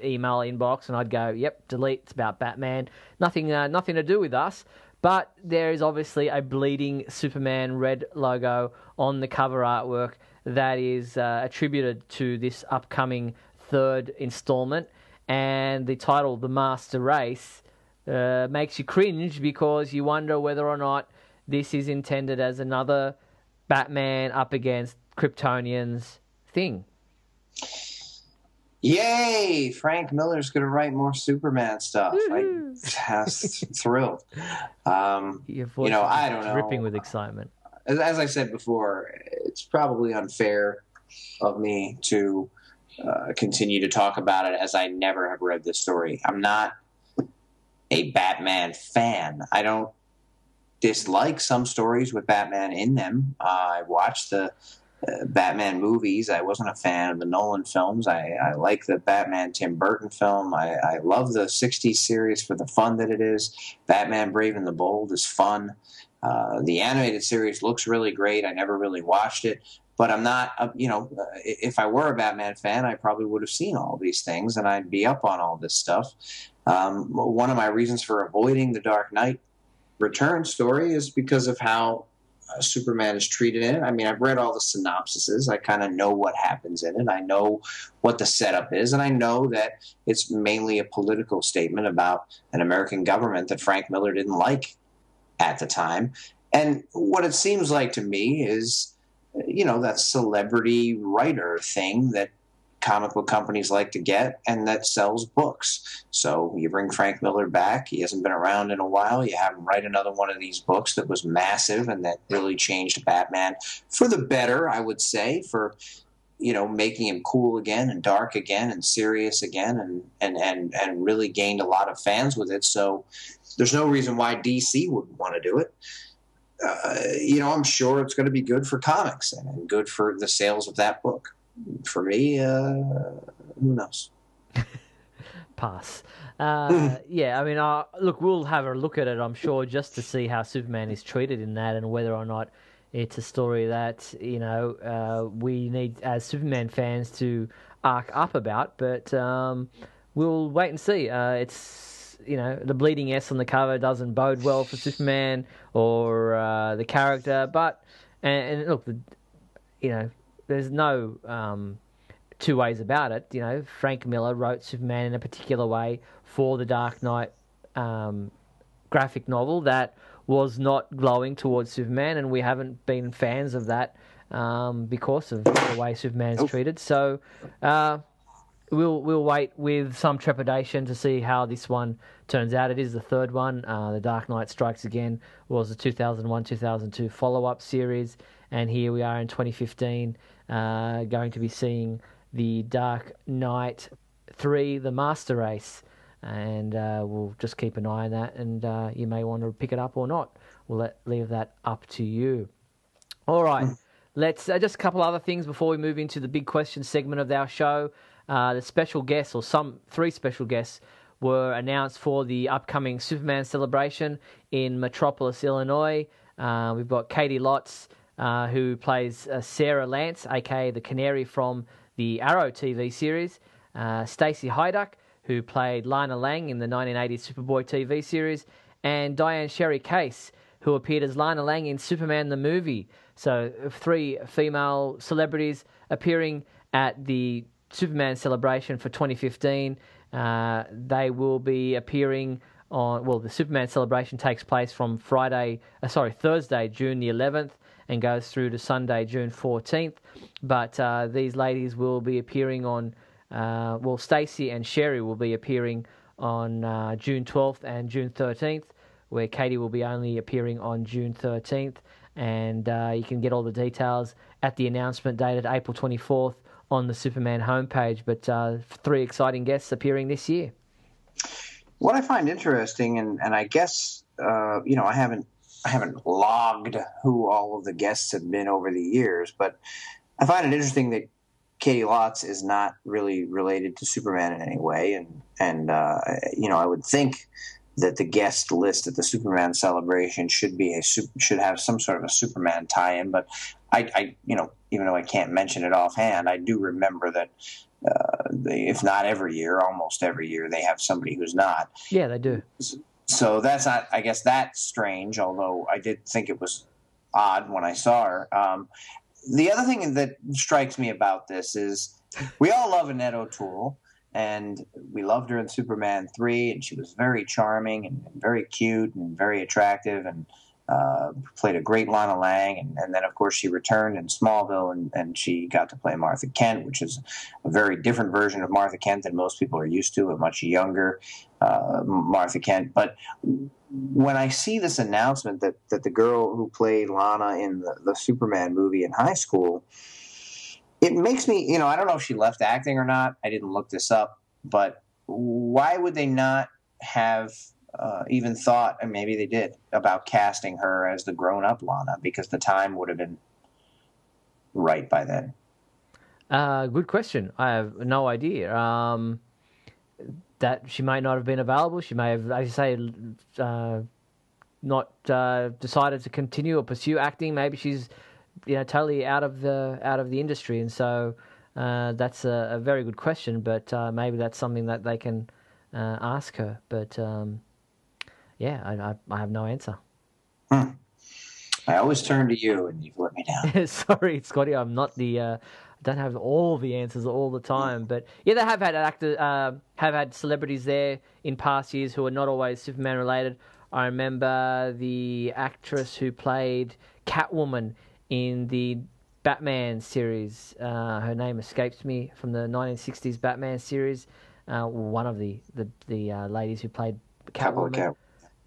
email inbox and I'd go, "Yep, delete. It's about Batman. Nothing uh, nothing to do with us." But there is obviously a bleeding Superman red logo on the cover artwork that is uh, attributed to this upcoming third installment. And the title, The Master Race, uh, makes you cringe because you wonder whether or not this is intended as another Batman up against Kryptonians thing. Yay! Frank Miller's going to write more Superman stuff. I'm thrilled. Um, you know, I don't know. Dripping with excitement. As, as, I said before, it's probably unfair of me to uh, continue to talk about it as I never have read this story. I'm not a Batman fan. I don't dislike some stories with Batman in them. Uh, I watched the Batman movies. I wasn't a fan of the Nolan films. I, I like the Batman Tim Burton film. I, I love the 60s series for the fun that it is. Batman Brave and the Bold is fun. Uh, the animated series looks really great. I never really watched it, but I'm not, uh, you know, uh, if I were a Batman fan, I probably would have seen all these things and I'd be up on all this stuff. Um, one of my reasons for avoiding the Dark Knight Return story is because of how uh, Uh, Superman is treated in it. I mean, I've read all the synopsises. I kind of know what happens in it. I know what the setup is, and I know that it's mainly a political statement about an American government that Frank Miller didn't like at the time. And what it seems like to me is, you know, that celebrity writer thing that comic book companies like to get and that sells books. So you bring Frank Miller back. He hasn't been around in a while. You have him write another one of these books that was massive and that really changed Batman for the better, I would say, for you know, making him cool again and dark again and serious again and, and, and, and really gained a lot of fans with it. So there's no reason why DC wouldn't want to do it. Uh, you know, I'm sure it's going to be good for comics and, and good for the sales of that book for me, uh, who knows? Pass. Uh, yeah, I mean, uh, look, we'll have a look at it, I'm sure, just to see how Superman is treated in that and whether or not it's a story that, you know, uh, we need as Superman fans to arc up about. But um, we'll wait and see. Uh, it's, you know, the bleeding S on the cover doesn't bode well for Superman or uh, the character. But, and, and look, the, you know, there's no um, two ways about it. You know, Frank Miller wrote Superman in a particular way for the Dark Knight um, graphic novel that was not glowing towards Superman, and we haven't been fans of that um, because of the way Superman's treated. So. Uh, we'll we'll wait with some trepidation to see how this one turns out. It is the third one. Uh, the Dark Knight Strikes Again was a 2001 2002 follow up series, and here we are in 2015, uh, going to be seeing the Dark Knight 3, The Master Race. And uh, we'll just keep an eye on that, and uh, you may want to pick it up or not. We'll let, leave that up to you. All right, let's uh, just a couple other things before we move into the big question segment of our show. Uh, the special guests, or some three special guests, were announced for the upcoming Superman celebration in Metropolis, Illinois. Uh, we've got Caity Lotz, uh, who plays uh, Sara Lance, aka the Canary from the Arrow TV series, uh, Stacy Haiduk, who played Lana Lang in the 1980s Superboy TV series, and Diane Sherry Case, who appeared as Lana Lang in Superman the movie. So, three female celebrities appearing at the Superman celebration for 2015. Uh, they will be appearing on, well, the Superman celebration takes place from Friday, uh, sorry, Thursday, June the 11th and goes through to Sunday, June 14th. But uh, these ladies will be appearing on, uh, well, Stacy and Sherry will be appearing on uh, June 12th and June 13th, where Katie will be only appearing on June 13th. And uh, you can get all the details at the announcement dated April 24th on the Superman homepage. But uh, three exciting guests appearing this year. What I find interesting, and, and I guess, uh, you know, I haven't I haven't logged who all of the guests have been over the years, but I find it interesting that Caity Lotz is not really related to Superman in any way, and and uh, you know I would think that the guest list at the Superman celebration should be a should have some sort of a Superman tie-in, but I, I you know even though I can't mention it offhand, I do remember that uh, they, if not every year, almost every year, they have somebody who's not. Yeah, they do so that's not i guess that's strange although i did think it was odd when i saw her. Um, the other thing that strikes me about this is we all love annette o'toole and we loved her in superman 3 and she was very charming and very cute and very attractive and uh, played a great Lana Lang, and, and, then of course she returned in Smallville, and, and, she got to play Martha Kent, which is a very different version of Martha Kent than most people are used to, a much younger uh, Martha Kent. But when I see this announcement that that the girl who played Lana in the, the Superman movie in high school, it makes me, you know, I don't know if she left acting or not. I didn't look this up, but why would they not have uh, even thought, and maybe they did, about casting her as the grown up Lana because the time would have been right by then? Uh, good question. I have no idea. Um, that she might not have been available. She may have, as you say, uh, not uh, decided to continue or pursue acting. Maybe she's, you know, totally out of the out of the industry, and so uh, that's a, a, very good question. But uh, maybe that's something that they can uh, ask her. But um, yeah, I, I, I have no answer. Hmm. I always turn to you, and you've let me down. Sorry, Scotty, I'm not the. Uh, I don't have all the answers all the time, but yeah, they have had actors, uh, have had celebrities there in past years who are not always Superman related. I remember the actress who played Catwoman in the Batman series. Uh, her name escapes me from the 1960s Batman series. Uh, one of the the, the uh, ladies who played Catwoman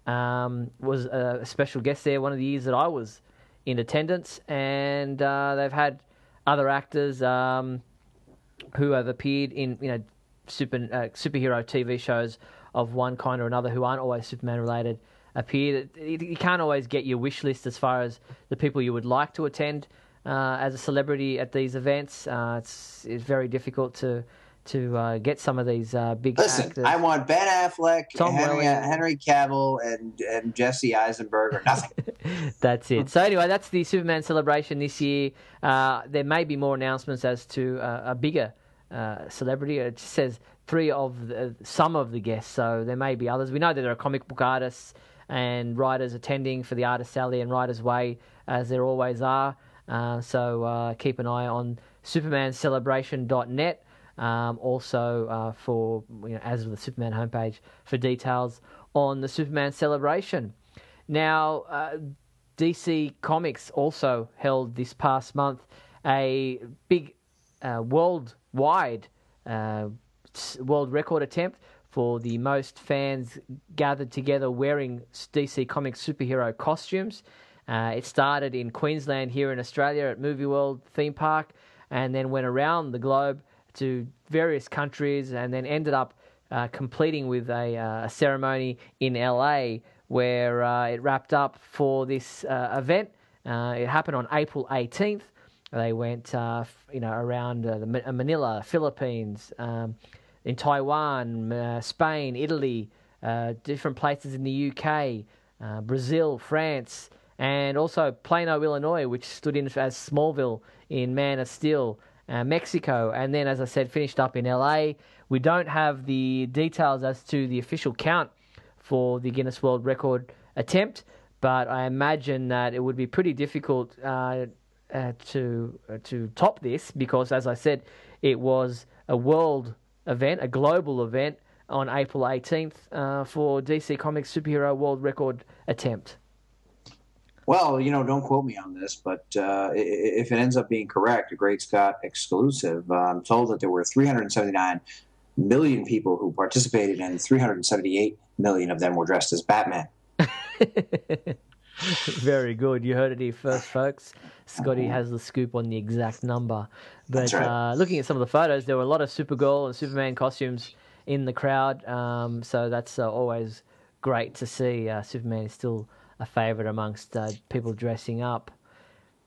um, was a special guest there. One of the years that I was in attendance, and uh, they've had other actors um, who have appeared in you know super uh, superhero TV shows of one kind or another who aren't always Superman related appear. You can't always get your wish list as far as the people you would like to attend uh, as a celebrity at these events. Uh, it's it's very difficult to to uh, get some of these uh, big. Listen, actors. I want Ben Affleck, Tom Henry, Henry Cavill, and and Jesse Eisenberg or nothing. that's it. So anyway, that's the Superman celebration this year. Uh, there may be more announcements as to uh, a bigger celebrity. It just says three of the, some of the guests, so there may be others. We know that there are comic book artists and writers attending for the Artist Alley and Writers Way, as there always are. Uh, so uh, keep an eye on supermancelebration.net. Um, also, uh, for you know, as with the Superman homepage for details on the Superman celebration. Now, uh, DC Comics also held this past month a big uh, worldwide uh, world record attempt for the most fans gathered together wearing DC Comics superhero costumes. Uh, it started in Queensland here in Australia at Movie World theme park, and then went around the globe to various countries, and then ended up uh, completing with a, uh, a, ceremony in LA where uh, it wrapped up for this uh, event. Uh, it happened on April 18th. They went, you know, around the Manila, Philippines. Um, in Taiwan, uh, Spain, Italy, uh, different places in the UK, uh, Brazil, France, and also Plano, Illinois, which stood in as Smallville in Man of Steel, uh, Mexico, and then, as I said, finished up in LA. We don't have the details as to the official count for the Guinness World Record attempt, but I imagine that it would be pretty difficult uh, uh, to to top this because, as I said, it was a world event, a global event on April 18th uh, for DC Comics Superhero World Record attempt. Well, you know, don't quote me on this, but uh, if it ends up being correct, a Great Scott exclusive, uh, I'm told that there were 379 million people who participated, and 378 million of them were dressed as Batman. Very good. You heard it here first, folks. Scotty has the scoop on the exact number. But right. uh, looking at some of the photos, there were a lot of Supergirl and Superman costumes in the crowd. Um, so that's uh, always great to see. Uh, Superman is still a favourite amongst uh, people dressing up.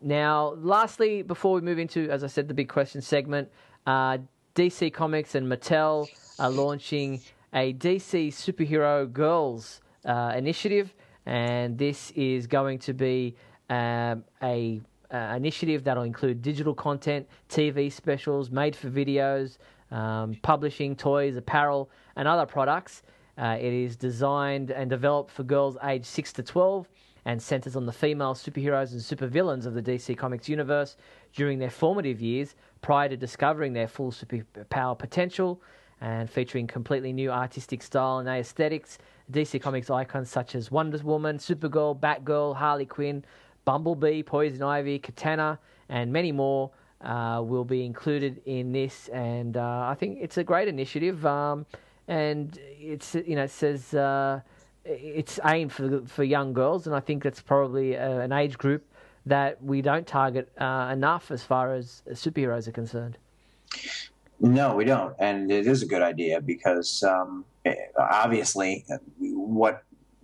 Now, lastly, before we move into, as I said, the big question segment, uh, DC Comics and Mattel are launching a DC Superhero Girls uh, initiative and this is going to be um, a uh, initiative that'll include digital content, TV specials, made for videos, um, publishing, toys, apparel, and other products. Uh, it is designed and developed for girls aged 6 to 12 and centers on the female superheroes and supervillains of the DC Comics universe during their formative years prior to discovering their full superpower potential and featuring completely new artistic style and aesthetics DC Comics icons such as Wonder Woman, Supergirl, Batgirl, Harley Quinn, Bumblebee, Poison Ivy, Katana, and many more uh, will be included in this. And uh, I think it's a great initiative. Um, and it's you know it says uh, it's aimed for for young girls, and I think that's probably a, uh, an age group that we don't target uh, enough as far as superheroes are concerned. No, we don't, and it is a good idea because um, obviously, what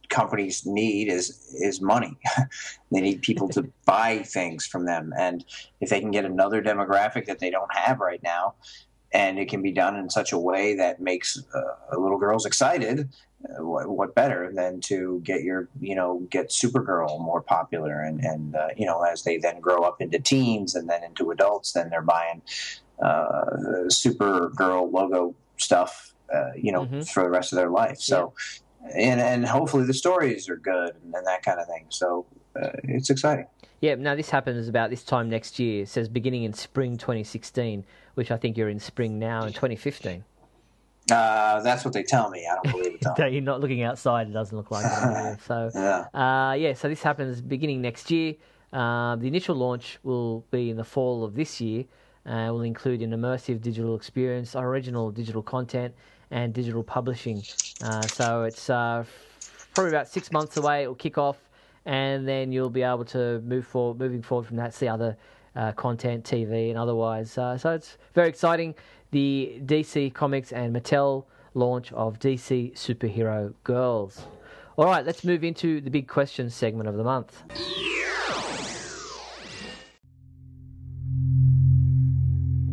companies need is is money. they need people to buy things from them, and if they can get another demographic that they don't have right now, and it can be done in such a way that makes uh, little girls excited, uh, what, what, better than to get your you know get Supergirl more popular, and and uh, you know as they then grow up into teens and then into adults, then they're buying uh, Supergirl logo stuff uh, you know, mm-hmm. for the rest of their life. So, yeah. and and hopefully the stories are good and, and that kind of thing. So uh, it's exciting. Yeah, now this happens about this time next year. It says beginning in spring 2016, which I think you're in spring now in 2015. Uh, that's what they tell me. I don't believe it. Though. you're not looking outside. It doesn't look like it. So, yeah. Uh, yeah, so this happens beginning next year. Uh, the initial launch will be in the fall of this year. Uh, will include an immersive digital experience, original digital content, and digital publishing. Uh, so it's uh, probably about six months away. It will kick off, and then you'll be able to move forward, moving forward from that, see other uh, content, TV, and otherwise. Uh, so it's very exciting. The DC Comics and Mattel launch of DC Superhero Girls. All right, let's move into the big question segment of the month.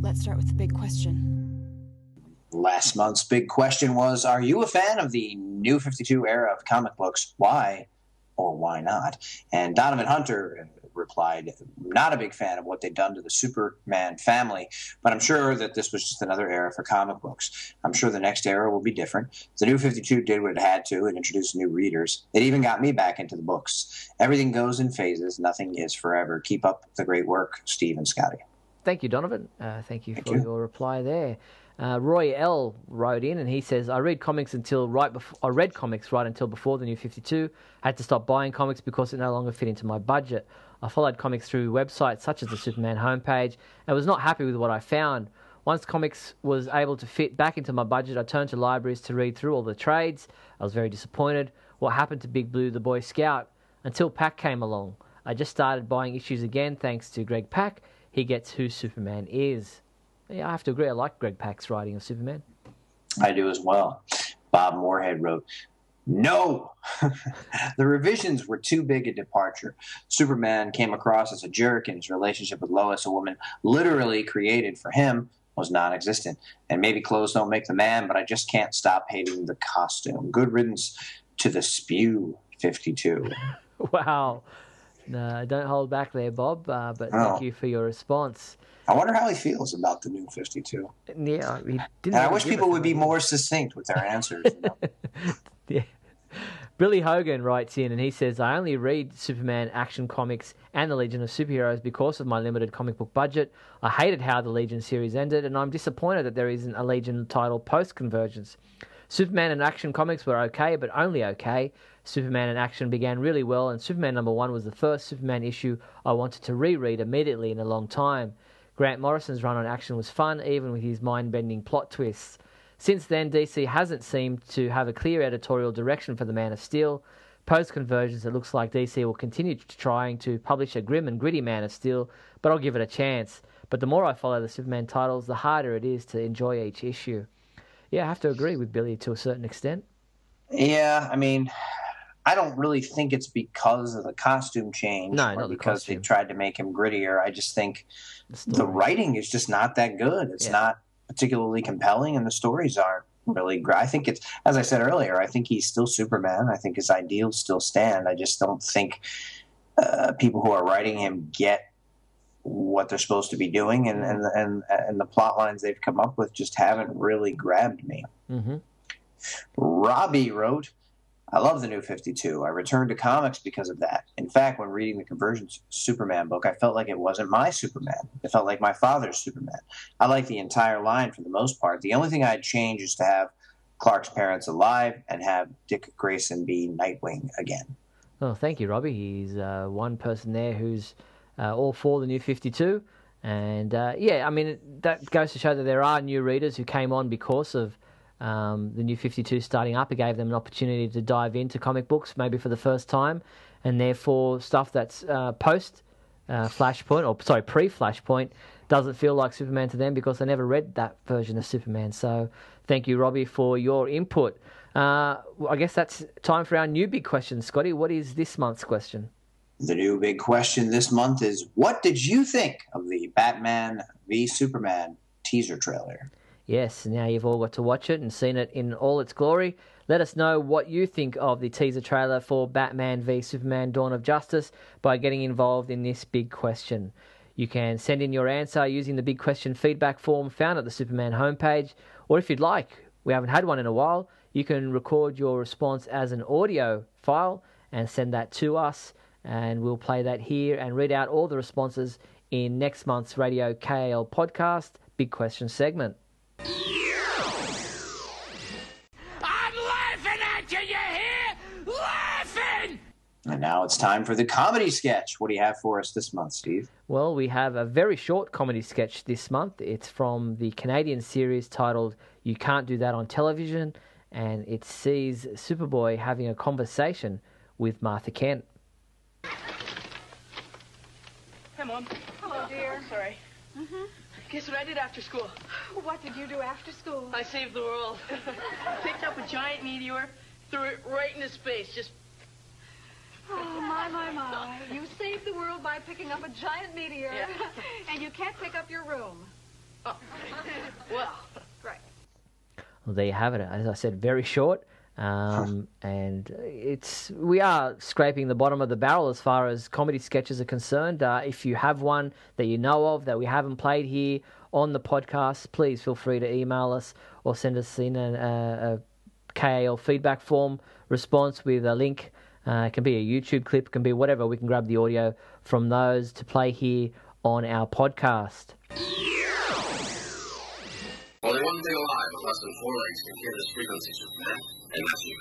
Let's start with the big question. Last month's big question was Are you a fan of the new 52 era of comic books? Why or why not? And Donovan Hunter replied, Not a big fan of what they've done to the Superman family, but I'm sure that this was just another era for comic books. I'm sure the next era will be different. The new 52 did what it had to and introduced new readers. It even got me back into the books. Everything goes in phases, nothing is forever. Keep up the great work, Steve and Scotty. Thank you, Donovan. Uh, thank you Thank for you. your reply there. Uh, Roy L wrote in and he says, "I read comics until right before I read comics right until before the new 52. I had to stop buying comics because it no longer fit into my budget. I followed comics through websites such as the Superman homepage and was not happy with what I found. Once comics was able to fit back into my budget, I turned to libraries to read through all the trades. I was very disappointed. What happened to Big Blue, the Boy Scout? Until Pak came along. I just started buying issues again thanks to Greg Pak. He gets who Superman is. Yeah, I have to agree. I like Greg Pak's writing of Superman. I do as well. Bob Moorhead wrote, No! the revisions were too big a departure. Superman came across as a jerk, and his relationship with Lois, a woman literally created for him, was non existent. And maybe clothes don't make the man, but I just can't stop hating the costume. Good riddance to the spew 52. Wow. No, don't hold back there, Bob. Uh, but Oh. thank you for your response. I wonder how he feels about the new 52. Yeah, he didn't. And I wish people would be more succinct with their answers. You know? Yeah. Billy Hogan writes in and he says, I only read Superman action comics and the Legion of Superheroes because of my limited comic book budget. I hated how the Legion series ended, and I'm disappointed that there isn't a Legion title post convergence. Superman and action comics were okay, but only okay. Superman in action began really well, and Superman number one was the first Superman issue I wanted to reread immediately in a long time. Grant Morrison's run on action was fun, even with his mind bending plot twists. Since then, DC hasn't seemed to have a clear editorial direction for the Man of Steel. Post convergence, it looks like DC will continue trying to publish a grim and gritty Man of Steel, but I'll give it a chance. But the more I follow the Superman titles, the harder it is to enjoy each issue. Yeah, I have to agree with Billy to a certain extent. Yeah, I mean, I don't really think it's because of the costume change No, or the because they tried to make him grittier. I just think The the writing is just not that good. It's Yeah. not particularly compelling, and the stories aren't really great. I think it's, as I said earlier, I think he's still Superman. I think his ideals still stand. I just don't think uh, people who are writing him get what they're supposed to be doing, and and and, and the plot lines they've come up with just haven't really grabbed me. hmm Robbie wrote, I love the new 52. I returned to comics because of that. In fact, when reading the Convergence Superman book, I felt like it wasn't my Superman. It felt like my father's Superman. I like the entire line for the most part. The only thing I'd change is to have Clark's parents alive and have Dick Grayson be Nightwing again. Well, thank you, Robbie. He's uh, one person there who's uh, all for the new 52. And uh, yeah, I mean, that goes to show that there are new readers who came on because of um, the new 52 starting up. It gave them an opportunity to dive into comic books maybe for the first time. And therefore, stuff that's uh, post uh, Flashpoint, or sorry, pre Flashpoint, doesn't feel like Superman to them because they never read that version of Superman. So thank you, Robbie, for your input. Uh, I guess that's time for our new big question, Scotty. What is this month's question? The new big question this month is what did you think of the Batman v Superman teaser trailer? Yes, now you've all got to watch it and seen it in all its glory. Let us know what you think of the teaser trailer for Batman v Superman Dawn of Justice by getting involved in this big question. You can send in your answer using the big question feedback form found at the Superman homepage, or if you'd like, we haven't had one in a while, you can record your response as an audio file and send that to us. and we'll play that here and read out all the responses in next month's Radio KAL podcast Big Question segment. I'm laughing at you, you hear? Laughing! And now it's time for the comedy sketch. What do you have for us this month, Steve? Well, we have a very short comedy sketch this month. It's from the Canadian series titled You Can't Do That on Television, and it sees Superboy having a conversation with Martha Kent. Come on. Hello, dear. Sorry. Mm-hmm. Guess what I did after school? What did you do after school? I saved the world. Picked up a giant meteor, threw it right into space. Just Oh, my, my, my. You saved the world by picking up a giant meteor. Yeah. and you can't pick up your room. oh. well. Right. Well, there you have it. As I said, very short. Um, and it's we are scraping the bottom of the barrel as far as comedy sketches are concerned. Uh, if you have one that you know of that we haven't played here on the podcast, please feel free to email us or send us in a, a, a KAL feedback form response with a link. Uh, it can be a YouTube clip, can be whatever. We can grab the audio from those to play here on our podcast. Only one thing alive with less than four legs can hear this frequency, Superman, and that's you.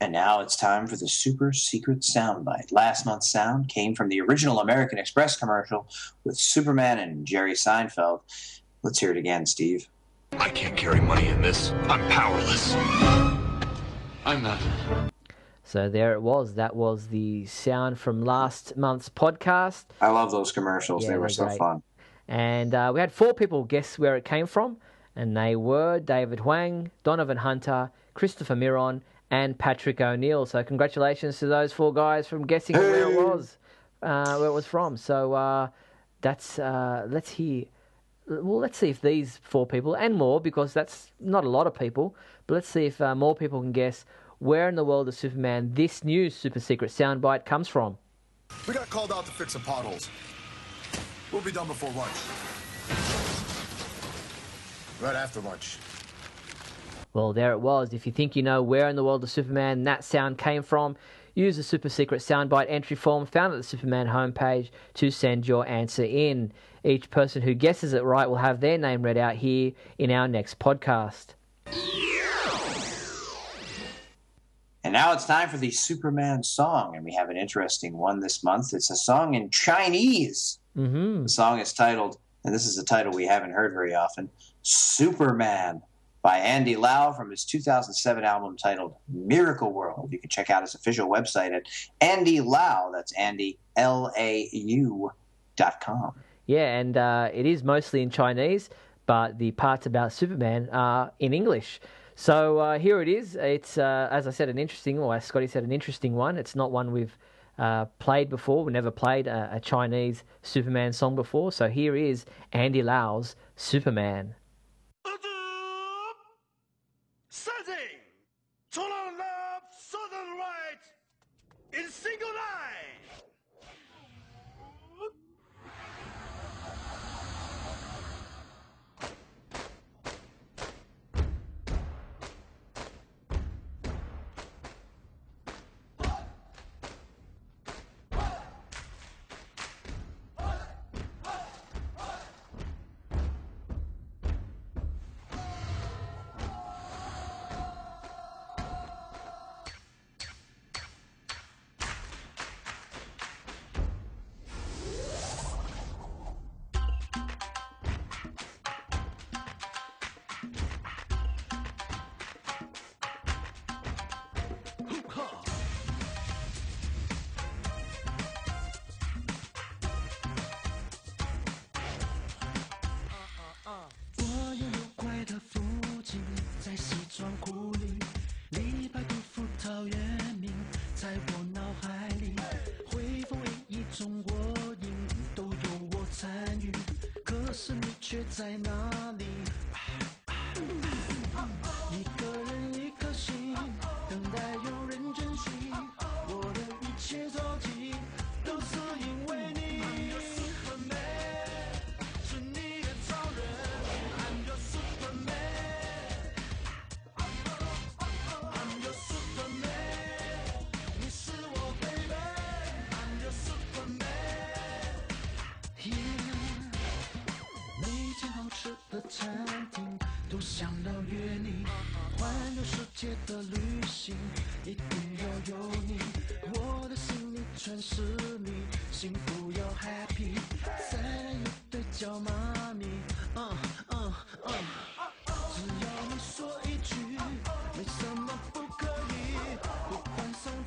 And now it's time for the super secret soundbite. Last month's sound came from the original American Express commercial with Superman and Jerry Seinfeld. Let's hear it again, Steve. I can't carry money in this. I'm powerless. I'm not. So there it was. That was the sound from last month's podcast. I love those commercials. Yeah, they were so great. fun. And uh, we had four people guess where it came from, and they were David Huang, Donovan Hunter, Christopher Miron, and Patrick O'Neill. So congratulations to those four guys from guessing where it was, uh, where it was from. So uh, that's uh, let's hear. Well, let's see if these four people and more, because that's not a lot of people, but let's see if uh, more people can guess where in the world of Superman this new super secret soundbite comes from. We got called out to fix some potholes. We'll be done before lunch. Right after lunch. Well, there it was. If you think you know where in the world of Superman that sound came from, use the super secret soundbite entry form found at the Superman homepage to send your answer in. Each person who guesses it right will have their name read out here in our next podcast. And now it's time for the Superman song, and we have an interesting one this month. It's a song in Chinese. Mm-hmm. The song is titled, and this is a title we haven't heard very often, Superman by Andy Lau from his 2007 album titled Miracle World. You can check out his official website at Andy Lau. That's Andy L A U dot com. Yeah, and uh, it is mostly in Chinese, but the parts about Superman are in English. So uh, here it is. It's, uh, as I said, an interesting, or as Scotty said, an interesting one. It's not one we've uh, played before. We never played a, a Chinese Superman song before. So here is Andy Lau's Superman.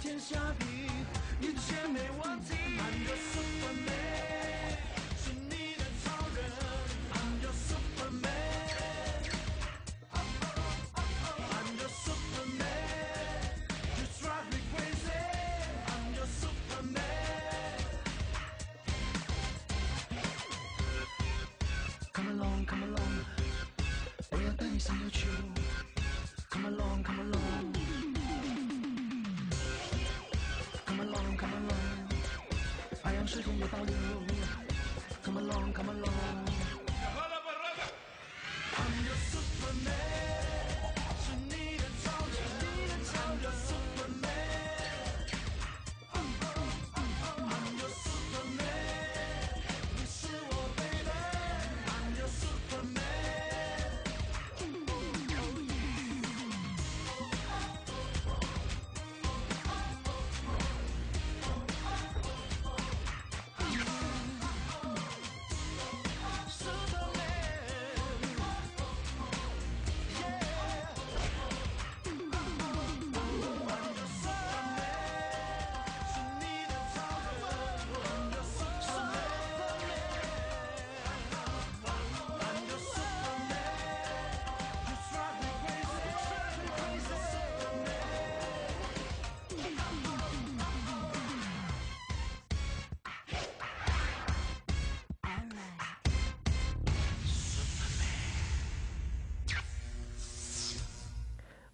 天下地，一切没问题。时间也到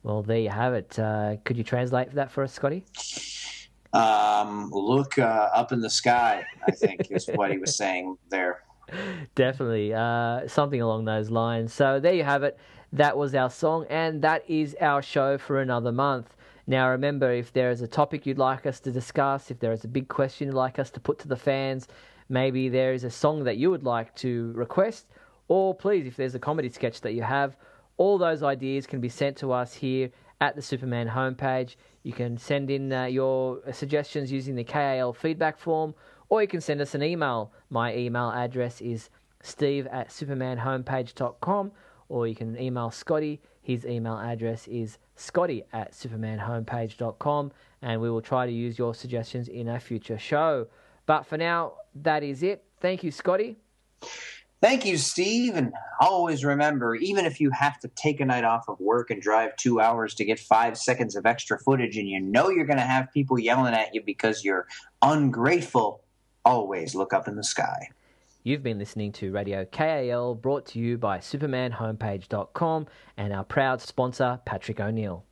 Well, there you have it. Uh, could you translate that for us, Scotty? Um, look uh, up in the sky. I think is what he was saying there. Definitely. Uh, something along those lines. So there you have it. That was our song, and that is our show for another month. Now, remember, if there is a topic you'd like us to discuss, if there is a big question you'd like us to put to the fans, maybe there is a song that you would like to request, or please, if there's a comedy sketch that you have, all those ideas can be sent to us here at the Superman homepage. You can send in uh, your suggestions using the KAL feedback form, or you can send us an email. My email address is steve at supermanhomepage.com, or you can email Scotty. His email address is scotty at supermanhomepage.com, and we will try to use your suggestions in a future show. But for now, that is it. Thank you, Scotty. Thank you, Steve. And always remember, even if you have to take a night off of work and drive two hours to get five seconds of extra footage, and you know you're going to have people yelling at you because you're ungrateful, always look up in the sky. You've been listening to Radio KAL brought to you by SupermanHomepage.com and our proud sponsor, Patrick O'Neill.